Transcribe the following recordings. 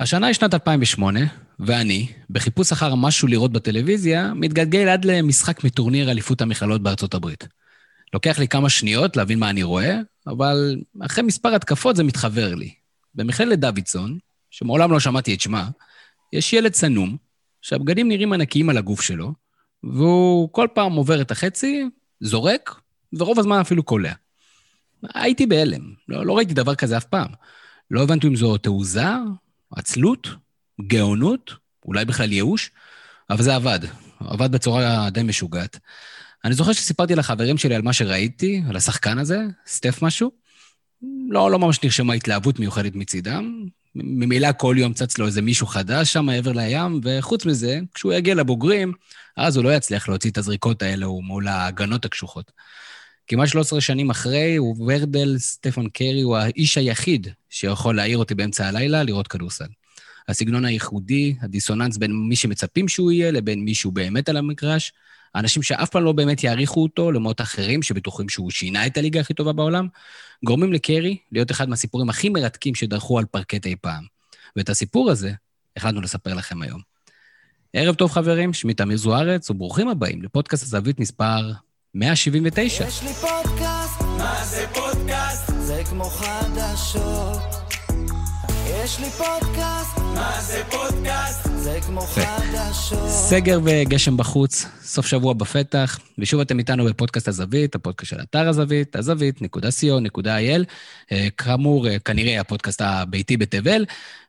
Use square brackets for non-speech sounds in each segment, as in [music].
השנה היא שנת 2008, ואני, בחיפוש אחר משהו לראות בטלוויזיה, מתגלגל עד למשחק מטורניר אליפות המכללות בארצות הברית. לוקח לי כמה שניות להבין מה אני רואה, אבל אחרי מספר התקפות זה מתחבר לי. במכללת דוידסון, שמעולם לא שמעתי את שמה, יש ילד צנום, שהבגדים נראים ענקיים על הגוף שלו, והוא כל פעם עובר את החצי, זורק, ורוב הזמן אפילו קולע. הייתי בהלם, לא, לא ראיתי דבר כזה אף פעם. לא הבנתי אם זו תעוזה, עצלות, גאונות, אולי בכלל ייאוש, אבל זה עבד. עבד בצורה די משוגעת. אני זוכר שסיפרתי לחברים שלי על מה שראיתי, על השחקן הזה, סטף משהו. לא, לא ממש נרשמה התלהבות מיוחדת מצידם. ממילא כל יום צץ לו איזה מישהו חדש שם מעבר לים, וחוץ מזה, כשהוא יגיע לבוגרים, אז הוא לא יצליח להוציא את הזריקות האלו מול ההגנות הקשוחות. כמעט 13 שנים אחרי, הוא ורדל סטפן קרי הוא האיש היחיד שיכול להעיר אותי באמצע הלילה לראות כדורסל. הסגנון הייחודי, הדיסוננס בין מי שמצפים שהוא יהיה לבין מי שהוא באמת על המגרש, האנשים שאף פעם לא באמת יעריכו אותו, למרות אחרים שבטוחים שהוא שינה את הליגה הכי טובה בעולם, גורמים לקרי להיות אחד מהסיפורים הכי מרתקים שדרכו על פרקט אי פעם. ואת הסיפור הזה החלטנו לספר לכם היום. ערב טוב, חברים, שמי תמיר זוארץ, וברוכים הבאים לפודקאסט הזווית מספר 179. יש לי פודקאסט, מה זה פודקאסט? זה כמו חדשות. יש לי פודקאסט, מה זה פודקאסט? זה כמו חדשות. סגר וגשם בחוץ, סוף שבוע בפתח, ושוב אתם איתנו בפודקאסט הזווית, הפודקאסט של אתר הזווית, הזווית.co.il. אה, כאמור, אה, כנראה הפודקאסט הביתי בתבל,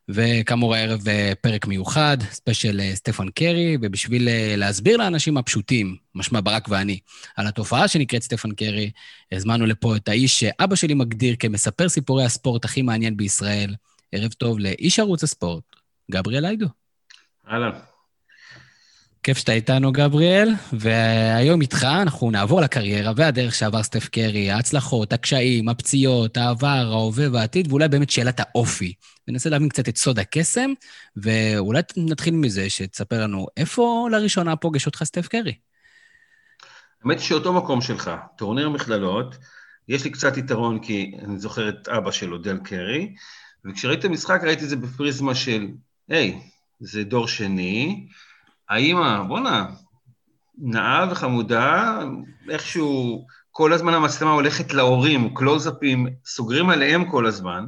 וכאמור הערב אה, פרק מיוחד, special סטפן קרי, ובשביל להסביר לאנשים הפשוטים, משמע ברק ואני, על התופעה שנקראת סטפן קרי, הזמנו לפה את האיש שאבא שלי מגדיר כמספר סיפורי הספורט הכי מעניין בישראל. ערב טוב לאיש ערוץ הספורט, גבריאל איידו. אהלן. כיף שאתה איתנו, גבריאל, והיום איתך אנחנו נעבור לקריירה והדרך שעבר סטף קרי, ההצלחות, הקשיים, הפציעות, העבר, ההווה והעתיד, ואולי באמת שאלת האופי. וננסה להבין קצת את סוד הקסם, ואולי נתחיל מזה שתספר לנו איפה לראשונה פוגש אותך סטף קרי. האמת היא שאותו מקום שלך, טורניר מכללות, יש לי קצת יתרון כי אני זוכר את אבא שלו, דל קרי, וכשראיתי את המשחק ראיתי את זה בפריזמה של, היי, זה דור שני, האימא, בואנה, נאה וחמודה, איכשהו כל הזמן המצלמה הולכת להורים, קלוזאפים, סוגרים עליהם כל הזמן,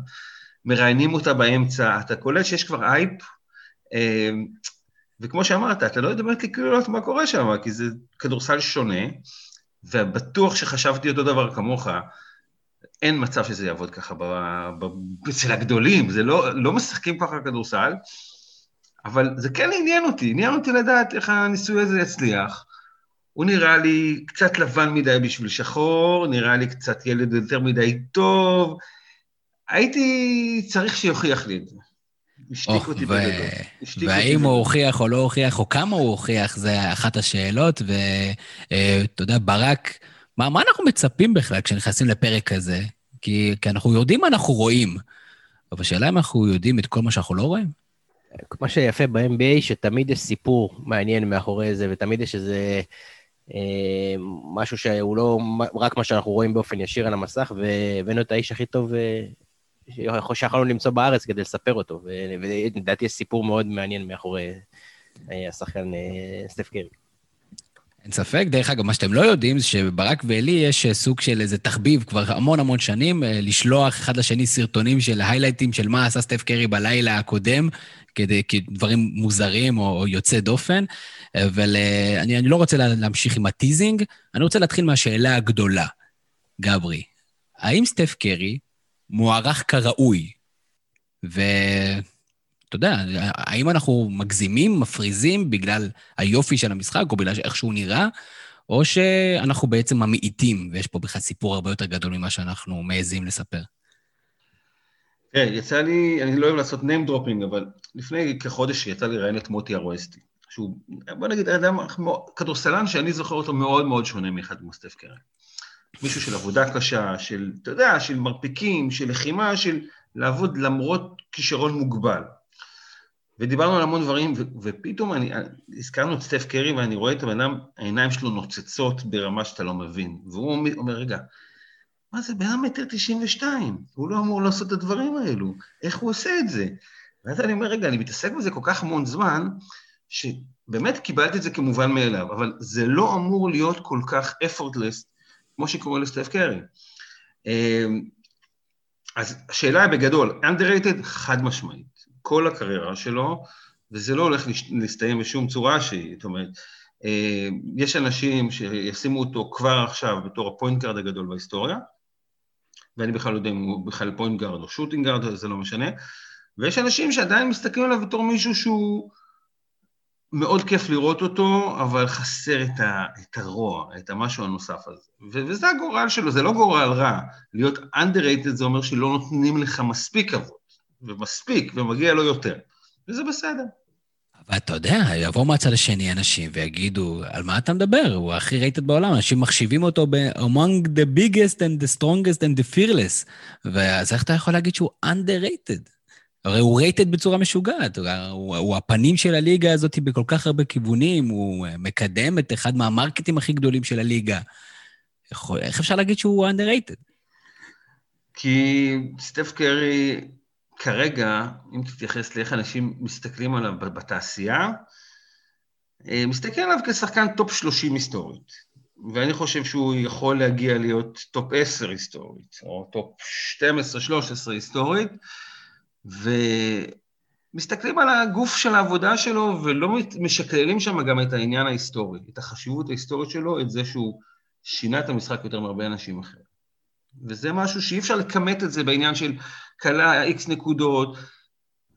מראיינים אותה באמצע, אתה קולט שיש כבר אייפ, אה, וכמו שאמרת, אתה לא יודע באמת כאילו מה קורה שם, כי זה כדורסל שונה, ובטוח שחשבתי אותו דבר כמוך, אין מצב שזה יעבוד ככה אצל הגדולים, זה לא, לא משחקים ככה כדורסל, אבל זה כן עניין אותי, עניין אותי לדעת איך הניסוי הזה יצליח. הוא נראה לי קצת לבן מדי בשביל שחור, נראה לי קצת ילד יותר מדי טוב. הייתי צריך שיוכיח לי את זה. השתיק אותי בגדול. והאם הוא הוכיח או לא הוכיח, או כמה הוא הוכיח, זה אחת השאלות, ואתה יודע, ברק... מה, מה אנחנו מצפים בכלל כשנכנסים לפרק כזה? כי, כי אנחנו יודעים מה אנחנו רואים, אבל השאלה אם אנחנו יודעים את כל מה שאנחנו לא רואים. מה שיפה ב-NBA, שתמיד יש סיפור מעניין מאחורי זה, ותמיד יש איזה אה, משהו שהוא לא רק מה שאנחנו רואים באופן ישיר על המסך, והבאנו את האיש הכי טוב אה, שיכולנו למצוא בארץ כדי לספר אותו, ולדעתי יש סיפור מאוד מעניין מאחורי אה, השחקן אה, סטף קרי. אין ספק. דרך אגב, מה שאתם לא יודעים זה שברק ולי יש אה, סוג של איזה תחביב כבר המון המון שנים, אה, לשלוח אחד לשני סרטונים של היילייטים של מה עשה סטף קרי בלילה הקודם, כדי, כדברים מוזרים או, או יוצא דופן. אבל אה, אני, אני לא רוצה להמשיך עם הטיזינג, אני רוצה להתחיל מהשאלה הגדולה. גברי, האם סטף קרי מוערך כראוי? ו... אתה יודע, האם אנחנו מגזימים, מפריזים בגלל היופי של המשחק, או בגלל איך שהוא נראה, או שאנחנו בעצם ממעיטים, ויש פה בכלל סיפור הרבה יותר גדול ממה שאנחנו מעזים לספר. כן, יצא לי, אני לא אוהב לעשות name dropping, אבל לפני כחודש יצא לי ראיין את מוטי ארואסטי, שהוא, בוא נגיד, אדם, כדורסלן שאני זוכר אותו מאוד מאוד שונה מאחד כמו סטף קרן. מישהו של עבודה קשה, של, אתה יודע, של מרפיקים, של לחימה, של לעבוד למרות כישרון מוגבל. ודיברנו על המון דברים, ו- ופתאום אני, הזכרנו את סטף קרי, ואני רואה את הבן אדם, העיניים שלו נוצצות ברמה שאתה לא מבין. והוא אומר, רגע, מה זה, בן אדם מטר 92, הוא לא אמור לעשות את הדברים האלו, איך הוא עושה את זה? ואז אני אומר, רגע, אני מתעסק בזה כל כך המון זמן, שבאמת קיבלתי את זה כמובן מאליו, אבל זה לא אמור להיות כל כך effortless, כמו שקורה לסטף קרי. אמ, אז השאלה היא בגדול, underrated חד משמעית, כל הקריירה שלו, וזה לא הולך להסתיים בשום צורה שהיא, זאת אומרת, אמ, יש אנשים שישימו אותו כבר עכשיו בתור הפוינט גארד הגדול בהיסטוריה, ואני בכלל לא יודע אם הוא בכלל point guard או shooting guard, זה לא משנה, ויש אנשים שעדיין מסתכלים עליו בתור מישהו שהוא מאוד כיף לראות אותו, אבל חסר את, ה, את הרוע, את המשהו הנוסף הזה. ו, וזה הגורל שלו, זה לא גורל רע. להיות underrated זה אומר שלא נותנים לך מספיק כבוד, ומספיק, ומגיע לו יותר. וזה בסדר. אבל אתה יודע, יבואו מהצד השני אנשים ויגידו, על מה אתה מדבר? הוא הכי rated בעולם, אנשים מחשיבים אותו ב-among the biggest and the strongest and the fearless. ואז איך אתה יכול להגיד שהוא underrated? הרי הוא rated בצורה משוגעת, הוא, הוא, הוא הפנים של הליגה הזאת בכל כך הרבה כיוונים, הוא מקדם את אחד מהמרקטים הכי גדולים של הליגה. איך, איך אפשר להגיד שהוא underrated? כי סטף קרי, כרגע, אם תתייחס לאיך אנשים מסתכלים עליו בתעשייה, אה, מסתכל עליו כשחקן טופ 30 היסטורית. ואני חושב שהוא יכול להגיע להיות טופ 10 היסטורית, או טופ 12-13 היסטורית. ומסתכלים על הגוף של העבודה שלו ולא משקללים שם גם את העניין ההיסטורי, את החשיבות ההיסטורית שלו, את זה שהוא שינה את המשחק יותר מהרבה אנשים אחרים. וזה משהו שאי אפשר לכמת את זה בעניין של קלע איקס נקודות.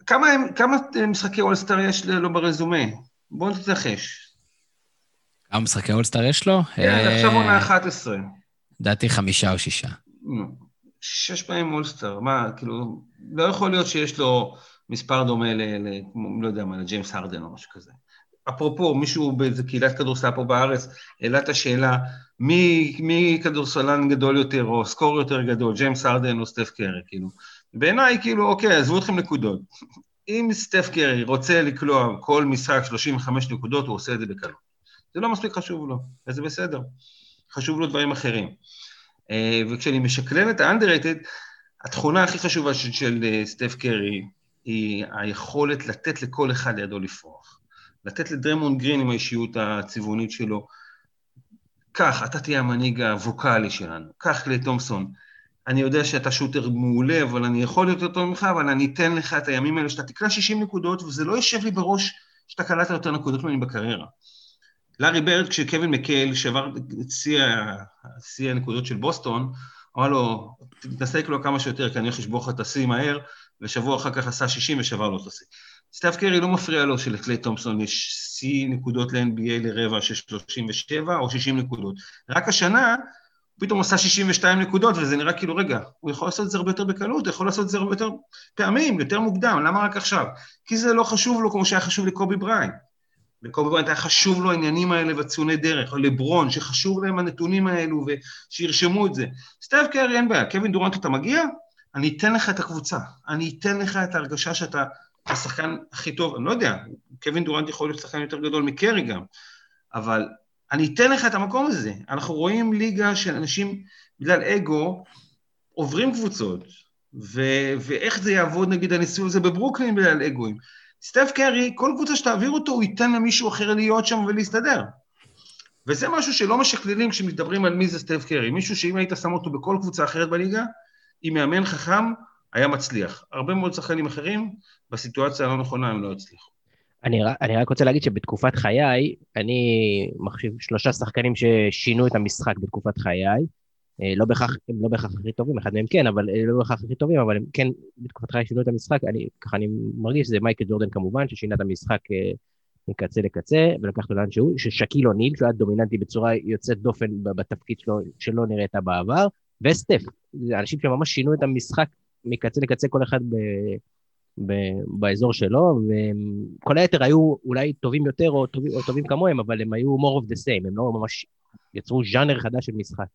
כמה, כמה משחקי אולסטאר יש לו ברזומה? בואו ננחש. כמה משחקי אולסטאר יש לו? כן, עכשיו עונה 11. לדעתי חמישה או שישה. שש פעמים אולסטאר, מה, כאילו, לא יכול להיות שיש לו מספר דומה ל... ל לא יודע מה, לג'יימס הרדן או משהו כזה. אפרופו, מישהו באיזה קהילת כדורסל פה בארץ העלה את השאלה, מי, מי כדורסלן גדול יותר או scorer יותר גדול, ג'יימס הרדן או סטף קרי, כאילו. בעיניי, כאילו, אוקיי, עזבו אתכם נקודות. אם סטף קרי רוצה לקלוע כל משחק 35 נקודות, הוא עושה את זה בקלות. זה לא מספיק חשוב לו, וזה בסדר. חשוב לו דברים אחרים. אה, וכשאני משקלל את ה-underrated, התכונה הכי חשובה של, של אה, סטף קרי היא היכולת לתת לכל אחד לידו לפרוח. לתת לדרמון גרין עם האישיות הצבעונית שלו, קח, אתה תהיה המנהיג הווקאלי שלנו, קח קליי תומסון, אני יודע שאתה shooter מעולה, אבל אני יכול להיות יותר ממך, אבל אני אתן לך את הימים האלה שאתה תקלע 60 נקודות, וזה לא יושב לי בראש שאתה קלעת יותר נקודות ממני בקריירה. לארי ברד, כשקווין מקייל שבר את שיא הנקודות של בוסטון, אמר לו, תתעסק לו כמה שיותר, כי אני הולך לשבור לך את השיא מהר, ושבוע אחר כך עשה 60 ושבר לו את השיא. סטף קרי לא מפריע לו שלקליי תומפסון יש שיא נקודות ל-NBA לרבע של 37 או 60 נקודות. רק השנה, פתאום עשה 62 נקודות, וזה נראה כאילו, רגע, הוא יכול לעשות את זה הרבה יותר בקלות, הוא יכול לעשות את זה הרבה יותר פעמים, יותר מוקדם, למה רק עכשיו? כי זה לא חשוב לו כמו שהיה חשוב לקובי בריינט. לקובי בריינט היה חשוב לו העניינים האלה והציוני דרך, או לברון, שחשוב להם הנתונים האלו ושירשמו את זה. סטף קרי אין בעיה, קווין דורנט אתה מגיע, אני אתן לך את הקבוצה, אני אתן לך את ההרגשה שאתה השחקן הכי טוב, אני לא יודע, קווין דורנט יכול להיות שחקן יותר גדול מקרי גם, אבל אני אתן לך את המקום הזה. אנחנו רואים ליגה של אנשים, בגלל אגו, עוברים קבוצות, ו- ואיך זה יעבוד, נגיד, הניסוי הזה בברוקלין בגלל אגואים. סטף קרי, כל קבוצה שתעביר אותו, הוא ייתן למישהו אחר להיות שם ולהסתדר. וזה משהו שלא משקללים כשמדברים על מי זה סטף קרי. מישהו שאם היית שם אותו בכל קבוצה אחרת בליגה, עם מאמן חכם, היה מצליח. הרבה מאוד שחקנים אחרים, בסיטואציה הלא נכונה הם לא הצליחו. אני, אני רק רוצה להגיד שבתקופת חיי, אני מחשיב שלושה שחקנים ששינו את המשחק בתקופת חיי. אה, לא בהכרח, הם לא בהכרח הכי טובים, אחד מהם כן, אבל אה, לא בהכרח הכי טובים, אבל הם כן בתקופת חיי שינו את המשחק, אני, ככה אני מרגיש שזה מייקל ג'ורדן כמובן, ששינה את המשחק אה, מקצה לקצה, ולקח אותו לאן שהוא, ששקיל אוניל, שהוא היה דומיננטי בצורה יוצאת דופן בתפקיד שלו, שלא נראתה בעבר, וסטף, אנשים שממש שינו את המשחק מקצה לקצה, כל אחד ב, באזור שלו, וכל היתר היו אולי טובים יותר או טובים, או טובים כמוהם, אבל הם היו more of the same, הם לא ממש יצרו ז'אנר חדש של משחק.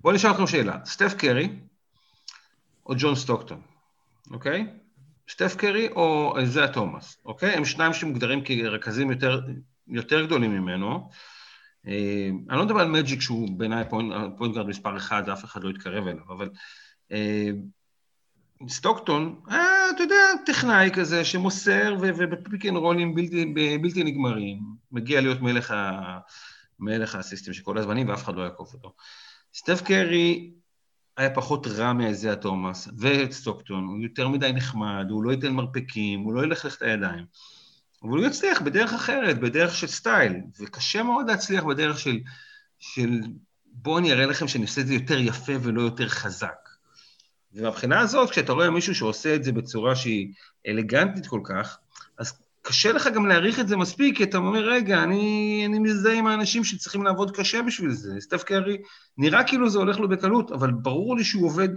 בואו נשאל אתכם שאלה, סטף קרי או ג'ון סטוקטון, אוקיי? סטף קרי או איזיה תומאס, אוקיי? הם שניים שמוגדרים כרכזים יותר, יותר גדולים ממנו. אה, אני לא מדבר על מג'יק שהוא בעיניי point guard מספר אחד, אף אחד לא יתקרב אליו, אבל אה, סטוקטון, היה, אתה יודע, טכנאי כזה שמוסר וב pick and roll ים בלתי, בלתי נגמרים. מגיע להיות מלך, ה, מלך האסיסטים של כל הזמנים ואף אחד לא יעקוף אותו. סטף קרי היה פחות רע מאייזיה תומאס, ואת סטוקטון, הוא יותר מדי נחמד, הוא לא ייתן מרפקים, הוא לא ילכלך את הידיים. אבל הוא יצליח בדרך אחרת, בדרך של סטייל, וקשה מאוד להצליח בדרך של, של בואו אני אראה לכם שאני עושה את זה יותר יפה ולא יותר חזק. ומבחינה הזאת, כשאתה רואה מישהו שעושה את זה בצורה שהיא אלגנטית כל כך, אז קשה לך גם להעריך את זה מספיק, כי אתה אומר, רגע, אני, אני מזדהה עם האנשים שצריכים לעבוד קשה בשביל זה. סטף קרי, נראה כאילו זה הולך לו בקלות, אבל ברור לי שהוא עובד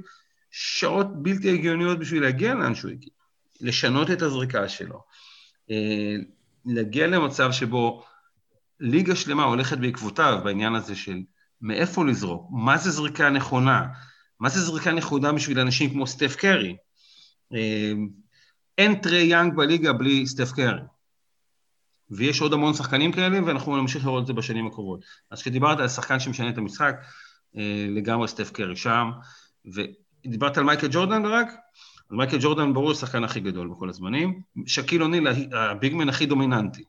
שעות בלתי הגיוניות בשביל להגיע לאן שהוא הגיע. לשנות את הזריקה שלו. אה, להגיע למצב שבו ליגה שלמה הולכת בעקבותיו בעניין הזה של מאיפה לזרוק, מה זה זריקה נכונה, מה זה זריקה נכונה בשביל אנשים כמו סטף קרי. אה, אין טרי יאנג בליגה בלי סטף קרי. ויש עוד המון שחקנים כאלה, ואנחנו נמשיך לראות את זה בשנים הקרובות. אז כשדיברת על שחקן שמשנה את המשחק, אה, לגמרי סטף קרי שם, ודיברת על מייקל ג'ורדן רק, אז מייקל ג'ורדן ברור השחקן הכי גדול בכל הזמנים, שקיל אוניל הביגמן הכי דומיננטי.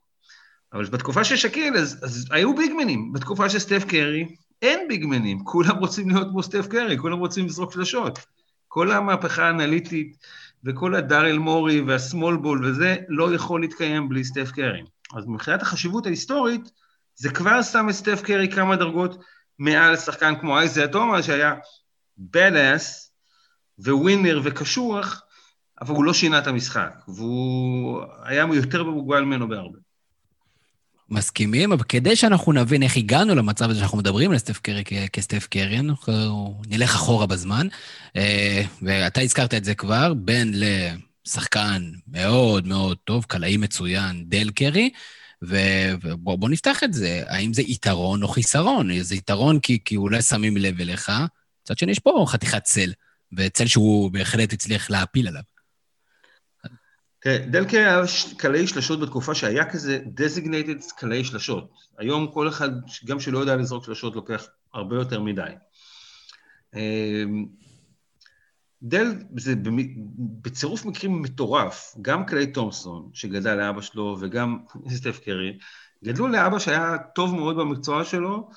אבל בתקופה של שקיל אז, אז היו ביגמנים, בתקופה של סטף קרי אין ביגמנים, כולם רוצים להיות כמו סטף קרי, כולם רוצים לזרוק שלשות. כל המהפכה האנליטית וכל הדארל מורי והסמול בול וזה לא יכול להתקיים בלי סטף קרי. אז מבחינת החשיבות ההיסטורית, זה כבר שם את סטף קרי כמה דרגות מעל שחקן כמו אייזיה תומא, שהיה bad וווינר וקשוח, אבל הוא לא שינה את המשחק, והוא היה יותר מוגבל ממנו בהרבה. מסכימים, אבל כדי שאנחנו נבין איך הגענו למצב הזה שאנחנו מדברים על סטף קרי כסטף קרי, אנחנו נלך אחורה בזמן. אה, ואתה הזכרת את זה כבר, בין לשחקן מאוד מאוד טוב, קלעי מצוין, דל קרי, ובוא נפתח את זה. האם זה יתרון או חיסרון? זה יתרון כי, כי אולי שמים לב אליך, מצד שני יש פה חתיכת צל. וצל שהוא בהחלט הצליח להפיל עליו. תראה, דלקה היה קלעי שלשות בתקופה שהיה כזה designated קלעי שלשות. היום כל אחד, גם שלא יודע לזרוק שלשות, לוקח הרבה יותר מדי. אמ, דל, זה בצירוף מקרים מטורף, גם קליי תומסון, שגדל לאבא שלו, וגם [laughs] סטף קרי, גדלו לאבא שהיה טוב מאוד במקצוע שלו,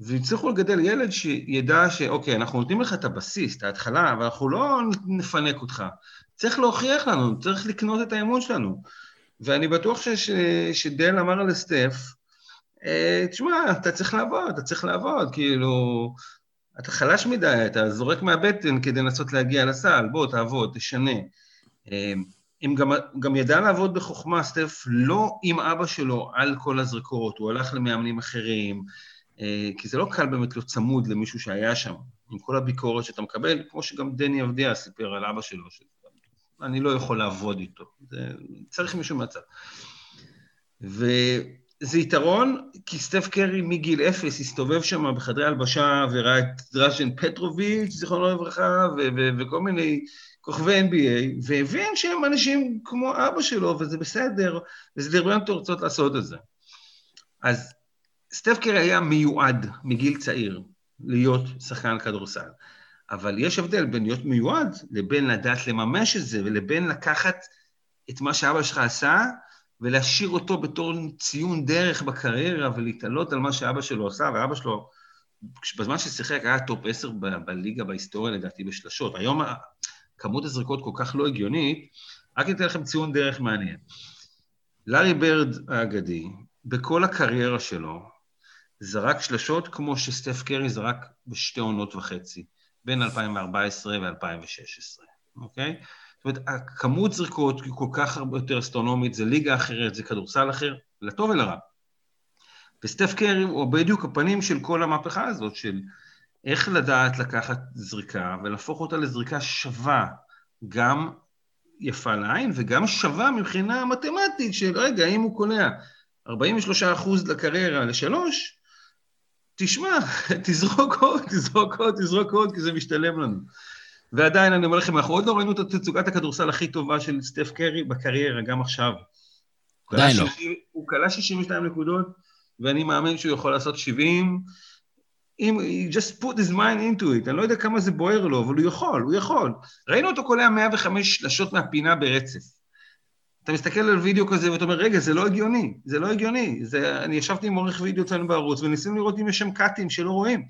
והצליחו לגדל ילד שידע שאוקיי, אנחנו נותנים לך את הבסיס, את ההתחלה, אבל אנחנו לא נפנק אותך. צריך להוכיח לנו, צריך לקנות את האמון שלנו. ואני בטוח ש, שדל אמר לסטף, אה, תשמע, אתה צריך לעבוד, אתה צריך לעבוד, כאילו, אתה חלש מדי, אתה זורק מהבטן כדי לנסות להגיע לסל, בוא, תעבוד, תשנה. אה, אם גם, גם ידע לעבוד בחוכמה, סטף לא עם אבא שלו על כל הזרקות, הוא הלך למאמנים אחרים, אה, כי זה לא קל באמת להיות צמוד למישהו שהיה שם, עם כל הביקורת שאתה מקבל, כמו שגם דני אבדיה סיפר על אבא שלו, שאני לא יכול לעבוד איתו, זה, צריך מישהו מהצד. וזה יתרון, כי סטף קרי מגיל אפס הסתובב שם בחדרי הלבשה וראה את דרז'ן פטרוביץ', זיכרונו לברכה, וכל מיני כוכבי NBA, והבין שהם אנשים כמו אבא שלו, וזה בסדר, וזה דרבנטו רוצות לעשות את זה. אז סטף קרי היה מיועד מגיל צעיר להיות שחקן כדורסל, אבל יש הבדל בין להיות מיועד לבין לדעת לממש את זה ולבין לקחת את מה שאבא שלך עשה ולהשאיר אותו בתור ציון דרך בקריירה ולהתעלות על מה שאבא שלו עשה, ואבא שלו, בזמן ששיחק היה טופ 10 ב- בליגה בהיסטוריה לדעתי בשלשות. היום כמות הזריקות כל כך לא הגיונית, רק אתן לכם ציון דרך מעניין. לארי ברד האגדי, בכל הקריירה שלו, זרק שלשות כמו שסטף קרי זרק בשתי עונות וחצי, בין 2014 ו-2016, אוקיי? זאת אומרת, הכמות זריקות היא כל כך הרבה יותר אסטרונומית, זה ליגה אחרת, זה כדורסל אחר, לטוב ולרע. וסטף קרי הוא בדיוק הפנים של כל המהפכה הזאת, של איך לדעת לקחת זריקה ולהפוך אותה לזריקה שווה, גם יפה לעין וגם שווה מבחינה מתמטית, של רגע, אם הוא קולע 43 לקריירה לשלוש, תשמע, תזרוק עוד, תזרוק עוד, תזרוק עוד, כי זה משתלם לנו. ועדיין, אני אומר לכם, אנחנו עוד לא ראינו את תצוגת הכדורסל הכי טובה של סטף קרי בקריירה, גם עכשיו. עדיין לא. הוא כלה 62 נקודות, ואני מאמין שהוא יכול לעשות 70, אם, he just put his mind into it, אני לא יודע כמה זה בוער לו, אבל הוא יכול, הוא יכול. ראינו אותו קולע 105 שלשות מהפינה ברצף. אתה מסתכל על וידאו כזה ואתה אומר, רגע, זה לא הגיוני, זה לא הגיוני. זה, אני ישבתי עם עורך וידאו אצלנו בערוץ וניסינו לראות אם יש שם קאטים שלא רואים.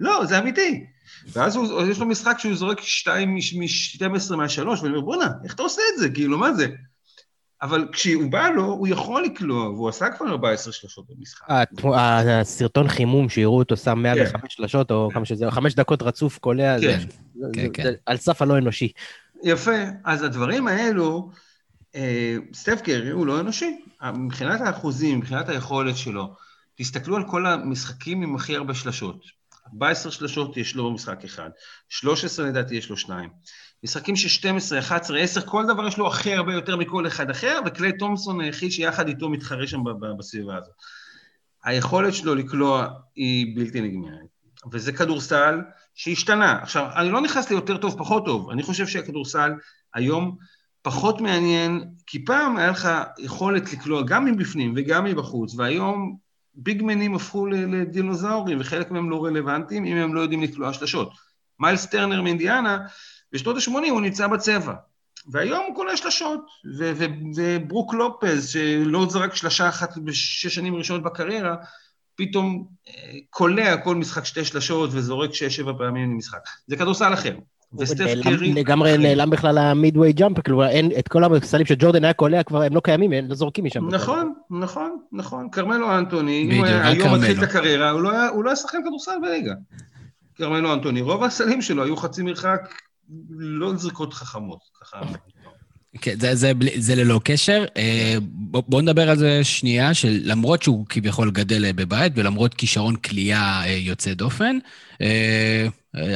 לא, זה אמיתי. ואז הוא, יש לו משחק שהוא זורק 2 מ-12 מהשלוש, ואני אומר, בואנה, איך אתה עושה את זה? כאילו, מה זה? אבל כשהוא בא לו, הוא יכול לקלוע, והוא עשה כבר 14 שלושות במשחק. הסרטון חימום שהראו אותו שם 105 כן. שלושות, או כמה שזה, חמש דקות רצוף קולע, כן, זה, כן, זה, כן. זה על סף הלא אנושי. יפה, אז הדברים האלו, סטף קרי הוא לא אנושי. מבחינת האחוזים, מבחינת היכולת שלו, תסתכלו על כל המשחקים עם הכי הרבה שלשות. 14 שלשות יש לו במשחק אחד, 13 לדעתי יש לו שניים. משחקים של 12, 11, 10, כל דבר יש לו הכי הרבה יותר מכל אחד אחר, וקליי תומסון היחיד שיחד איתו מתחרה שם בסביבה הזאת. היכולת שלו לקלוע היא בלתי נגמרת, וזה כדורסל שהשתנה. עכשיו, אני לא נכנס ליותר טוב, פחות טוב, אני חושב שהכדורסל היום פחות מעניין, כי פעם היה לך יכולת לקלוע גם מבפנים וגם מבחוץ, והיום ביגמנים הפכו לדינוזאורים, וחלק מהם לא רלוונטיים אם הם לא יודעים לקלוע שלשות. מיילס טרנר מאינדיאנה, בשנות ה-80 הוא נמצא בצבע, והיום הוא קולע שלשות, וברוק לופז, שלא זרק שלשה אחת בשש שנים ראשונות בקריירה, פתאום אה, קולע כל משחק שתי שלשות וזורק שש-שבע פעמים למשחק. זה כדורסל אחר. וסטף קרי... לגמרי נעלם בכלל ה midway jump, כלומר אין את כל הסלים שג'ורדן היה קולע כבר, הם לא קיימים, הם לא זורקים משם. נכון, נכון, נכון. כרמלו אנטוני, אם הוא היה היום מתחיל את הקריירה, הוא לא היה שחקן כדורסל בליגה. כרמלו אנטוני, רוב הסלים שלו היו חצי מרחק, לא זריקות חכמות, ככה. כן, זה, זה, זה ללא קשר. אה, בואו בוא נדבר על זה שנייה, שלמרות שהוא כביכול גדל בבית, ולמרות כישרון כליאה אה, יוצא דופן, אה,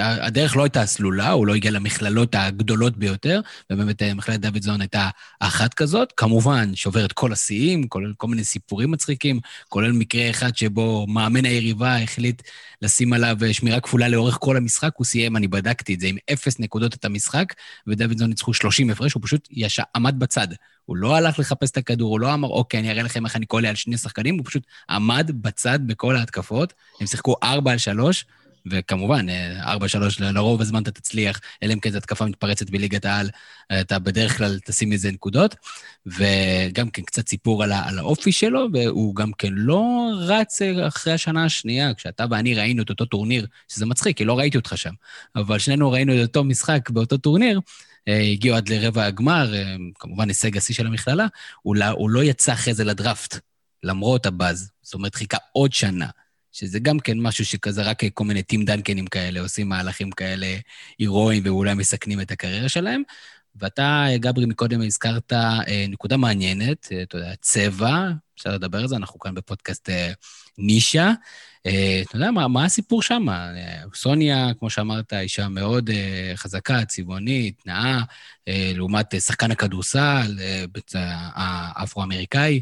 הדרך לא הייתה סלולה, הוא לא הגיע למכללות הגדולות ביותר, ובאמת אה, מכללת דוידזון הייתה אחת כזאת. כמובן, שובר את כל השיאים, כולל כל מיני סיפורים מצחיקים, כולל מקרה אחד שבו מאמן היריבה החליט לשים עליו אה, שמירה כפולה לאורך כל המשחק, הוא סיים, אני בדקתי את זה, עם אפס נקודות את המשחק, ודוידזון ניצחו 30 הפרש, הוא פשוט ישר עמד בצד. הוא לא הלך לחפש את הכדור, הוא לא אמר, אוקיי, אני אראה לכם איך אני קולע על שני שחקנים, הוא פשוט עמד בצד בכל ההתקפות. הם שיחקו 4 על 3, וכמובן, 4-3 אה, לרוב הזמן אתה תצליח, אלא אם כן זו התקפה מתפרצת בליגת העל, אתה בדרך כלל תשים מזה נקודות. וגם כן קצת סיפור על, על האופי שלו, והוא גם כן לא רץ אה, אחרי השנה השנייה, כשאתה ואני ראינו את אותו טורניר, שזה מצחיק, כי לא ראיתי אותך שם, אבל שנינו ראינו את אותו משחק באותו טורניר, אה, הגיעו עד לרבע הגמר, כמובן הישג השיא של המכללה, הוא לא, הוא לא יצא אחרי זה לדראפט, למרות הבאז. זאת אומרת, חיכה עוד שנה. שזה גם כן משהו שכזה רק כל מיני טים דנקנים כאלה עושים מהלכים כאלה הירואיים ואולי מסכנים את הקריירה שלהם. ואתה, גברי, מקודם הזכרת אה, נקודה מעניינת, אה, אתה יודע, צבע, אפשר לדבר על זה, אנחנו כאן בפודקאסט אה, נישה. אתה יודע, מה, מה הסיפור שם? סוניה, כמו שאמרת, אישה מאוד חזקה, צבעונית, נאה, לעומת שחקן הכדורסל, האפרו-אמריקאי.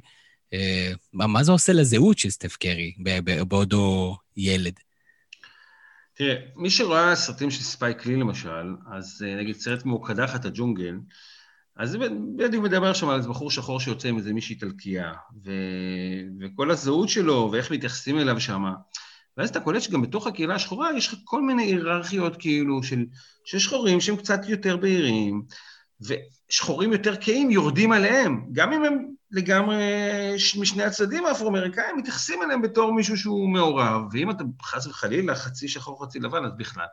אה, מה זה עושה לזהות של סטף קרי בעודו ילד? תראה, מי שראה סרטים של ספייק לי למשל, אז אה, נגיד סרט כמו קדחת הג'ונגל, אז בדיוק מדבר שם על איזה בחור שחור שיוצא עם איזה מישהי איטלקייה, ו... וכל הזהות שלו ואיך מתייחסים אליו שם. ואז אתה קולט שגם בתוך הקהילה השחורה יש לך כל מיני היררכיות כאילו של, של שחורים שהם קצת יותר בהירים, ושחורים יותר כהים יורדים עליהם, גם אם הם לגמרי משני הצדדים האפרו-אמריקאים, מתייחסים אליהם בתור מישהו שהוא מעורב, ואם אתה חס וחלילה חצי שחור חצי לבן, אז בכלל.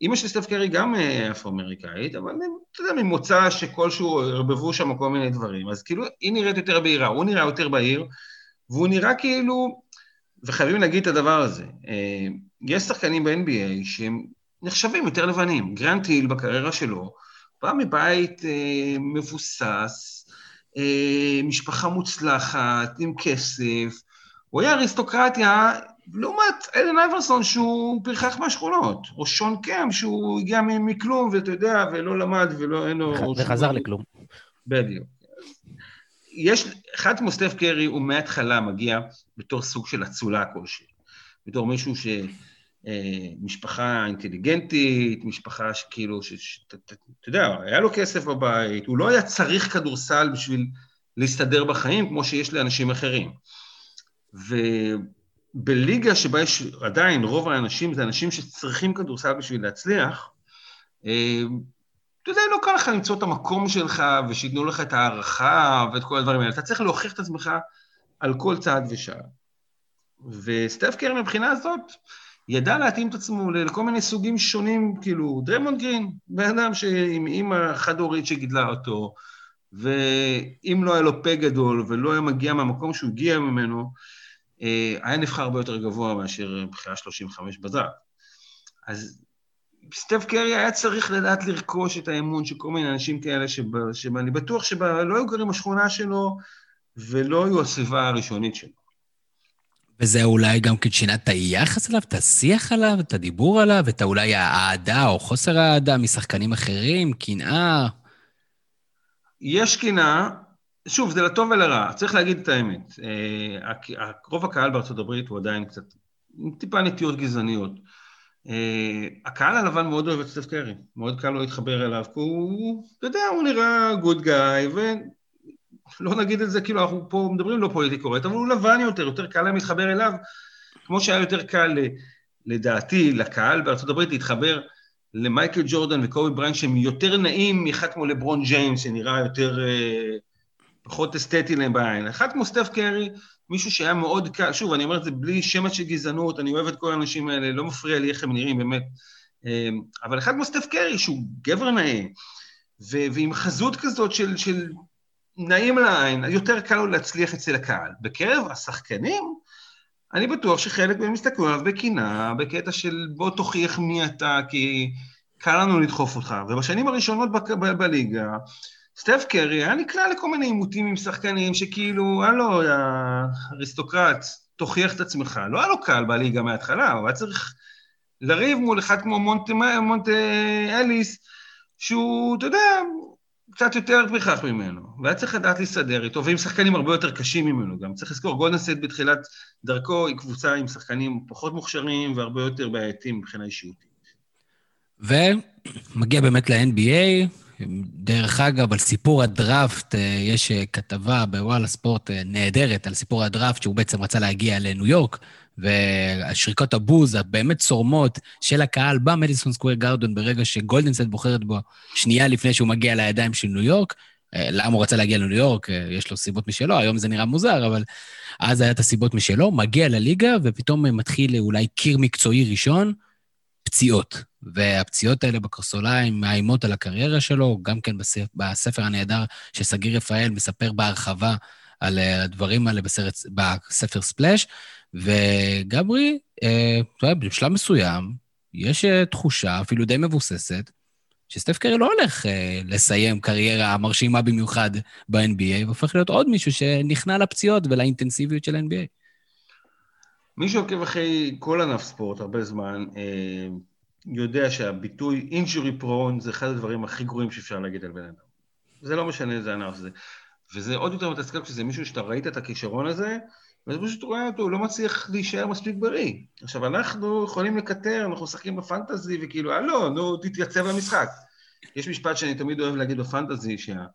אימא של סטף קרי גם אה, אפרו-אמריקאית, אבל אתה יודע, ממוצא שכלשהו ערבבו שם כל מיני דברים, אז כאילו היא נראית יותר בהירה, הוא נראה יותר בהיר, והוא נראה כאילו, וחייבים להגיד את הדבר הזה, אה, יש שחקנים ב-NBA שהם נחשבים יותר לבנים, גרנט היל בקריירה שלו, בא מבית אה, מבוסס, משפחה מוצלחת, עם כסף, הוא היה אריסטוקרטיה, לעומת אלן אייברסון שהוא פרחח מהשכונות, או שון קאם שהוא הגיע מכלום, ואתה יודע, ולא למד ולא, אין לו... וחזר לכלום. בדיוק. יש, אחד כמו סטף קרי הוא מההתחלה מגיע בתור סוג של אצולה כלשהי, בתור מישהו ש... אה, משפחה אינטליגנטית, משפחה שכאילו, אתה יודע, היה לו כסף בבית, הוא לא היה צריך כדורסל בשביל להסתדר בחיים כמו שיש לאנשים אחרים. בליגה שבה יש עדיין רוב האנשים, זה אנשים שצריכים כדורסל בשביל להצליח, אה, אתה יודע, לא קל לך למצוא את המקום שלך ושייתנו לך את ההערכה ואת כל הדברים האלה. אתה צריך להוכיח את עצמך על כל צעד ושעה. וסטף קר מבחינה הזאת, ידע להתאים את עצמו לכל מיני סוגים שונים, כאילו, דרמונד גרין, בן אדם עם אימא חד-הורית שגידלה אותו, ואם לא היה לו פה גדול ולא היה מגיע מהמקום שהוא הגיע ממנו, אה, היה נבחר הרבה יותר גבוה מאשר בחירה 35 בדראפט. אז סטף קרי היה צריך לדעת לרכוש את האמון של כל מיני אנשים כאלה, שאני בטוח שלא היו גרים בשכונה שלו ולא היו הסביבה הראשונית שלו. וזה אולי גם כן שינה את היחס אליו, את השיח עליו, את הדיבור עליו, את אולי האהדה או חוסר האהדה משחקנים אחרים, קנאה. יש קנאה, שוב, זה לטוב ולרע, צריך להגיד את האמת. אה, רוב הקהל בארצות הברית הוא עדיין קצת, טיפה נטיות גזעניות. אה, הקהל הלבן מאוד אוהב את סטף קרי, מאוד קל לו להתחבר אליו, כי הוא, אתה יודע, הוא נראה גוד גאי, ולא נגיד את זה, כאילו, אנחנו פה מדברים לא פוליטי קורט, אבל הוא לבן יותר, יותר קל להם להתחבר אליו, כמו שהיה יותר קל, לדעתי, לקהל בארצות הברית להתחבר למייקל ג'ורדן וקובי בריין, שהם יותר נעים מאחד כמו לברון ג'יימס, שנראה יותר, אה, פחות אסתטי להם בעין. אחד כמו סטף קרי, מישהו שהיה מאוד קל, שוב, אני אומר את זה בלי שמץ של גזענות, אני אוהב את כל האנשים האלה, לא מפריע לי איך הם נראים, באמת. אמ, אבל אחד כמו סטף קרי, שהוא גבר נאה, ו- ועם חזות כזאת של, של נעים לעין, יותר קל לו להצליח אצל הקהל. בקרב השחקנים, אני בטוח שחלק מהם יסתכלו עליו בקנאה, בקטע של בוא תוכיח מי אתה, כי קל לנו לדחוף אותך. ובשנים הראשונות ב- ב- בליגה, סטף קרי היה נקלע לכל מיני עימותים עם שחקנים שכאילו, הלו, אריסטוקרט, תוכיח את עצמך. לא היה לו קל בליגה מההתחלה, הוא היה צריך לריב מול אחד כמו מונטה, מונטה אליס, שהוא, אתה יודע, קצת יותר פריחך ממנו, והיה צריך לדעת להסתדר איתו, ועם שחקנים הרבה יותר קשים ממנו גם. צריך לזכור, גולדנסט בתחילת דרכו היא קבוצה עם שחקנים פחות מוכשרים והרבה יותר בעייתים מבחינה אישיותית. ומגיע באמת ל-NBA, דרך אגב, על סיפור הדראפט, אה, יש אה, כתבה בוואלה ספורט אה, נהדרת על סיפור הדראפט, שהוא בעצם רצה להגיע לניו יורק, והשריקות הבוז הבאמת צורמות של הקהל במדיסון סקוויר גארדון ברגע שגולדנסט בוחרת בו שנייה לפני שהוא מגיע לידיים של ניו יורק. למה הוא רצה להגיע לניו יורק? יש לו סיבות משלו, היום זה נראה מוזר, אבל אז היה את הסיבות משלו, מגיע לליגה, ופתאום מתחיל אולי קיר מקצועי ראשון, פציעות. והפציעות האלה בקרסוליים מאיימות על הקריירה שלו, גם כן בספר, בספר הנהדר שסגיר רפאל מספר בהרחבה על אה, הדברים האלה בסרט, בספר ספלאש, וגברי, אה, אתה יודע, בשלב מסוים, יש אה, תחושה, אפילו די מבוססת, שסטף קרי לא הולך אה, לסיים קריירה מרשימה במיוחד ב-NBA, והופך להיות עוד מישהו שנכנע לפציעות ולאינטנסיביות של ה-NBA. מי שעוקב אחרי כל ענף ספורט הרבה זמן, אה, יודע שהביטוי injury prone זה אחד הדברים הכי גרועים שאפשר להגיד על בן אדם. זה לא משנה איזה ענף זה. וזה עוד יותר מתסכל כשזה מישהו שאתה ראית את הכישרון הזה, ואתה פשוט רואה אותו, הוא לא מצליח להישאר מספיק בריא. עכשיו, אנחנו יכולים לקטר, אנחנו משחקים בפנטזי, וכאילו, הלו, נו, תתייצב למשחק. יש משפט שאני תמיד אוהב להגיד בפנטזי, שה-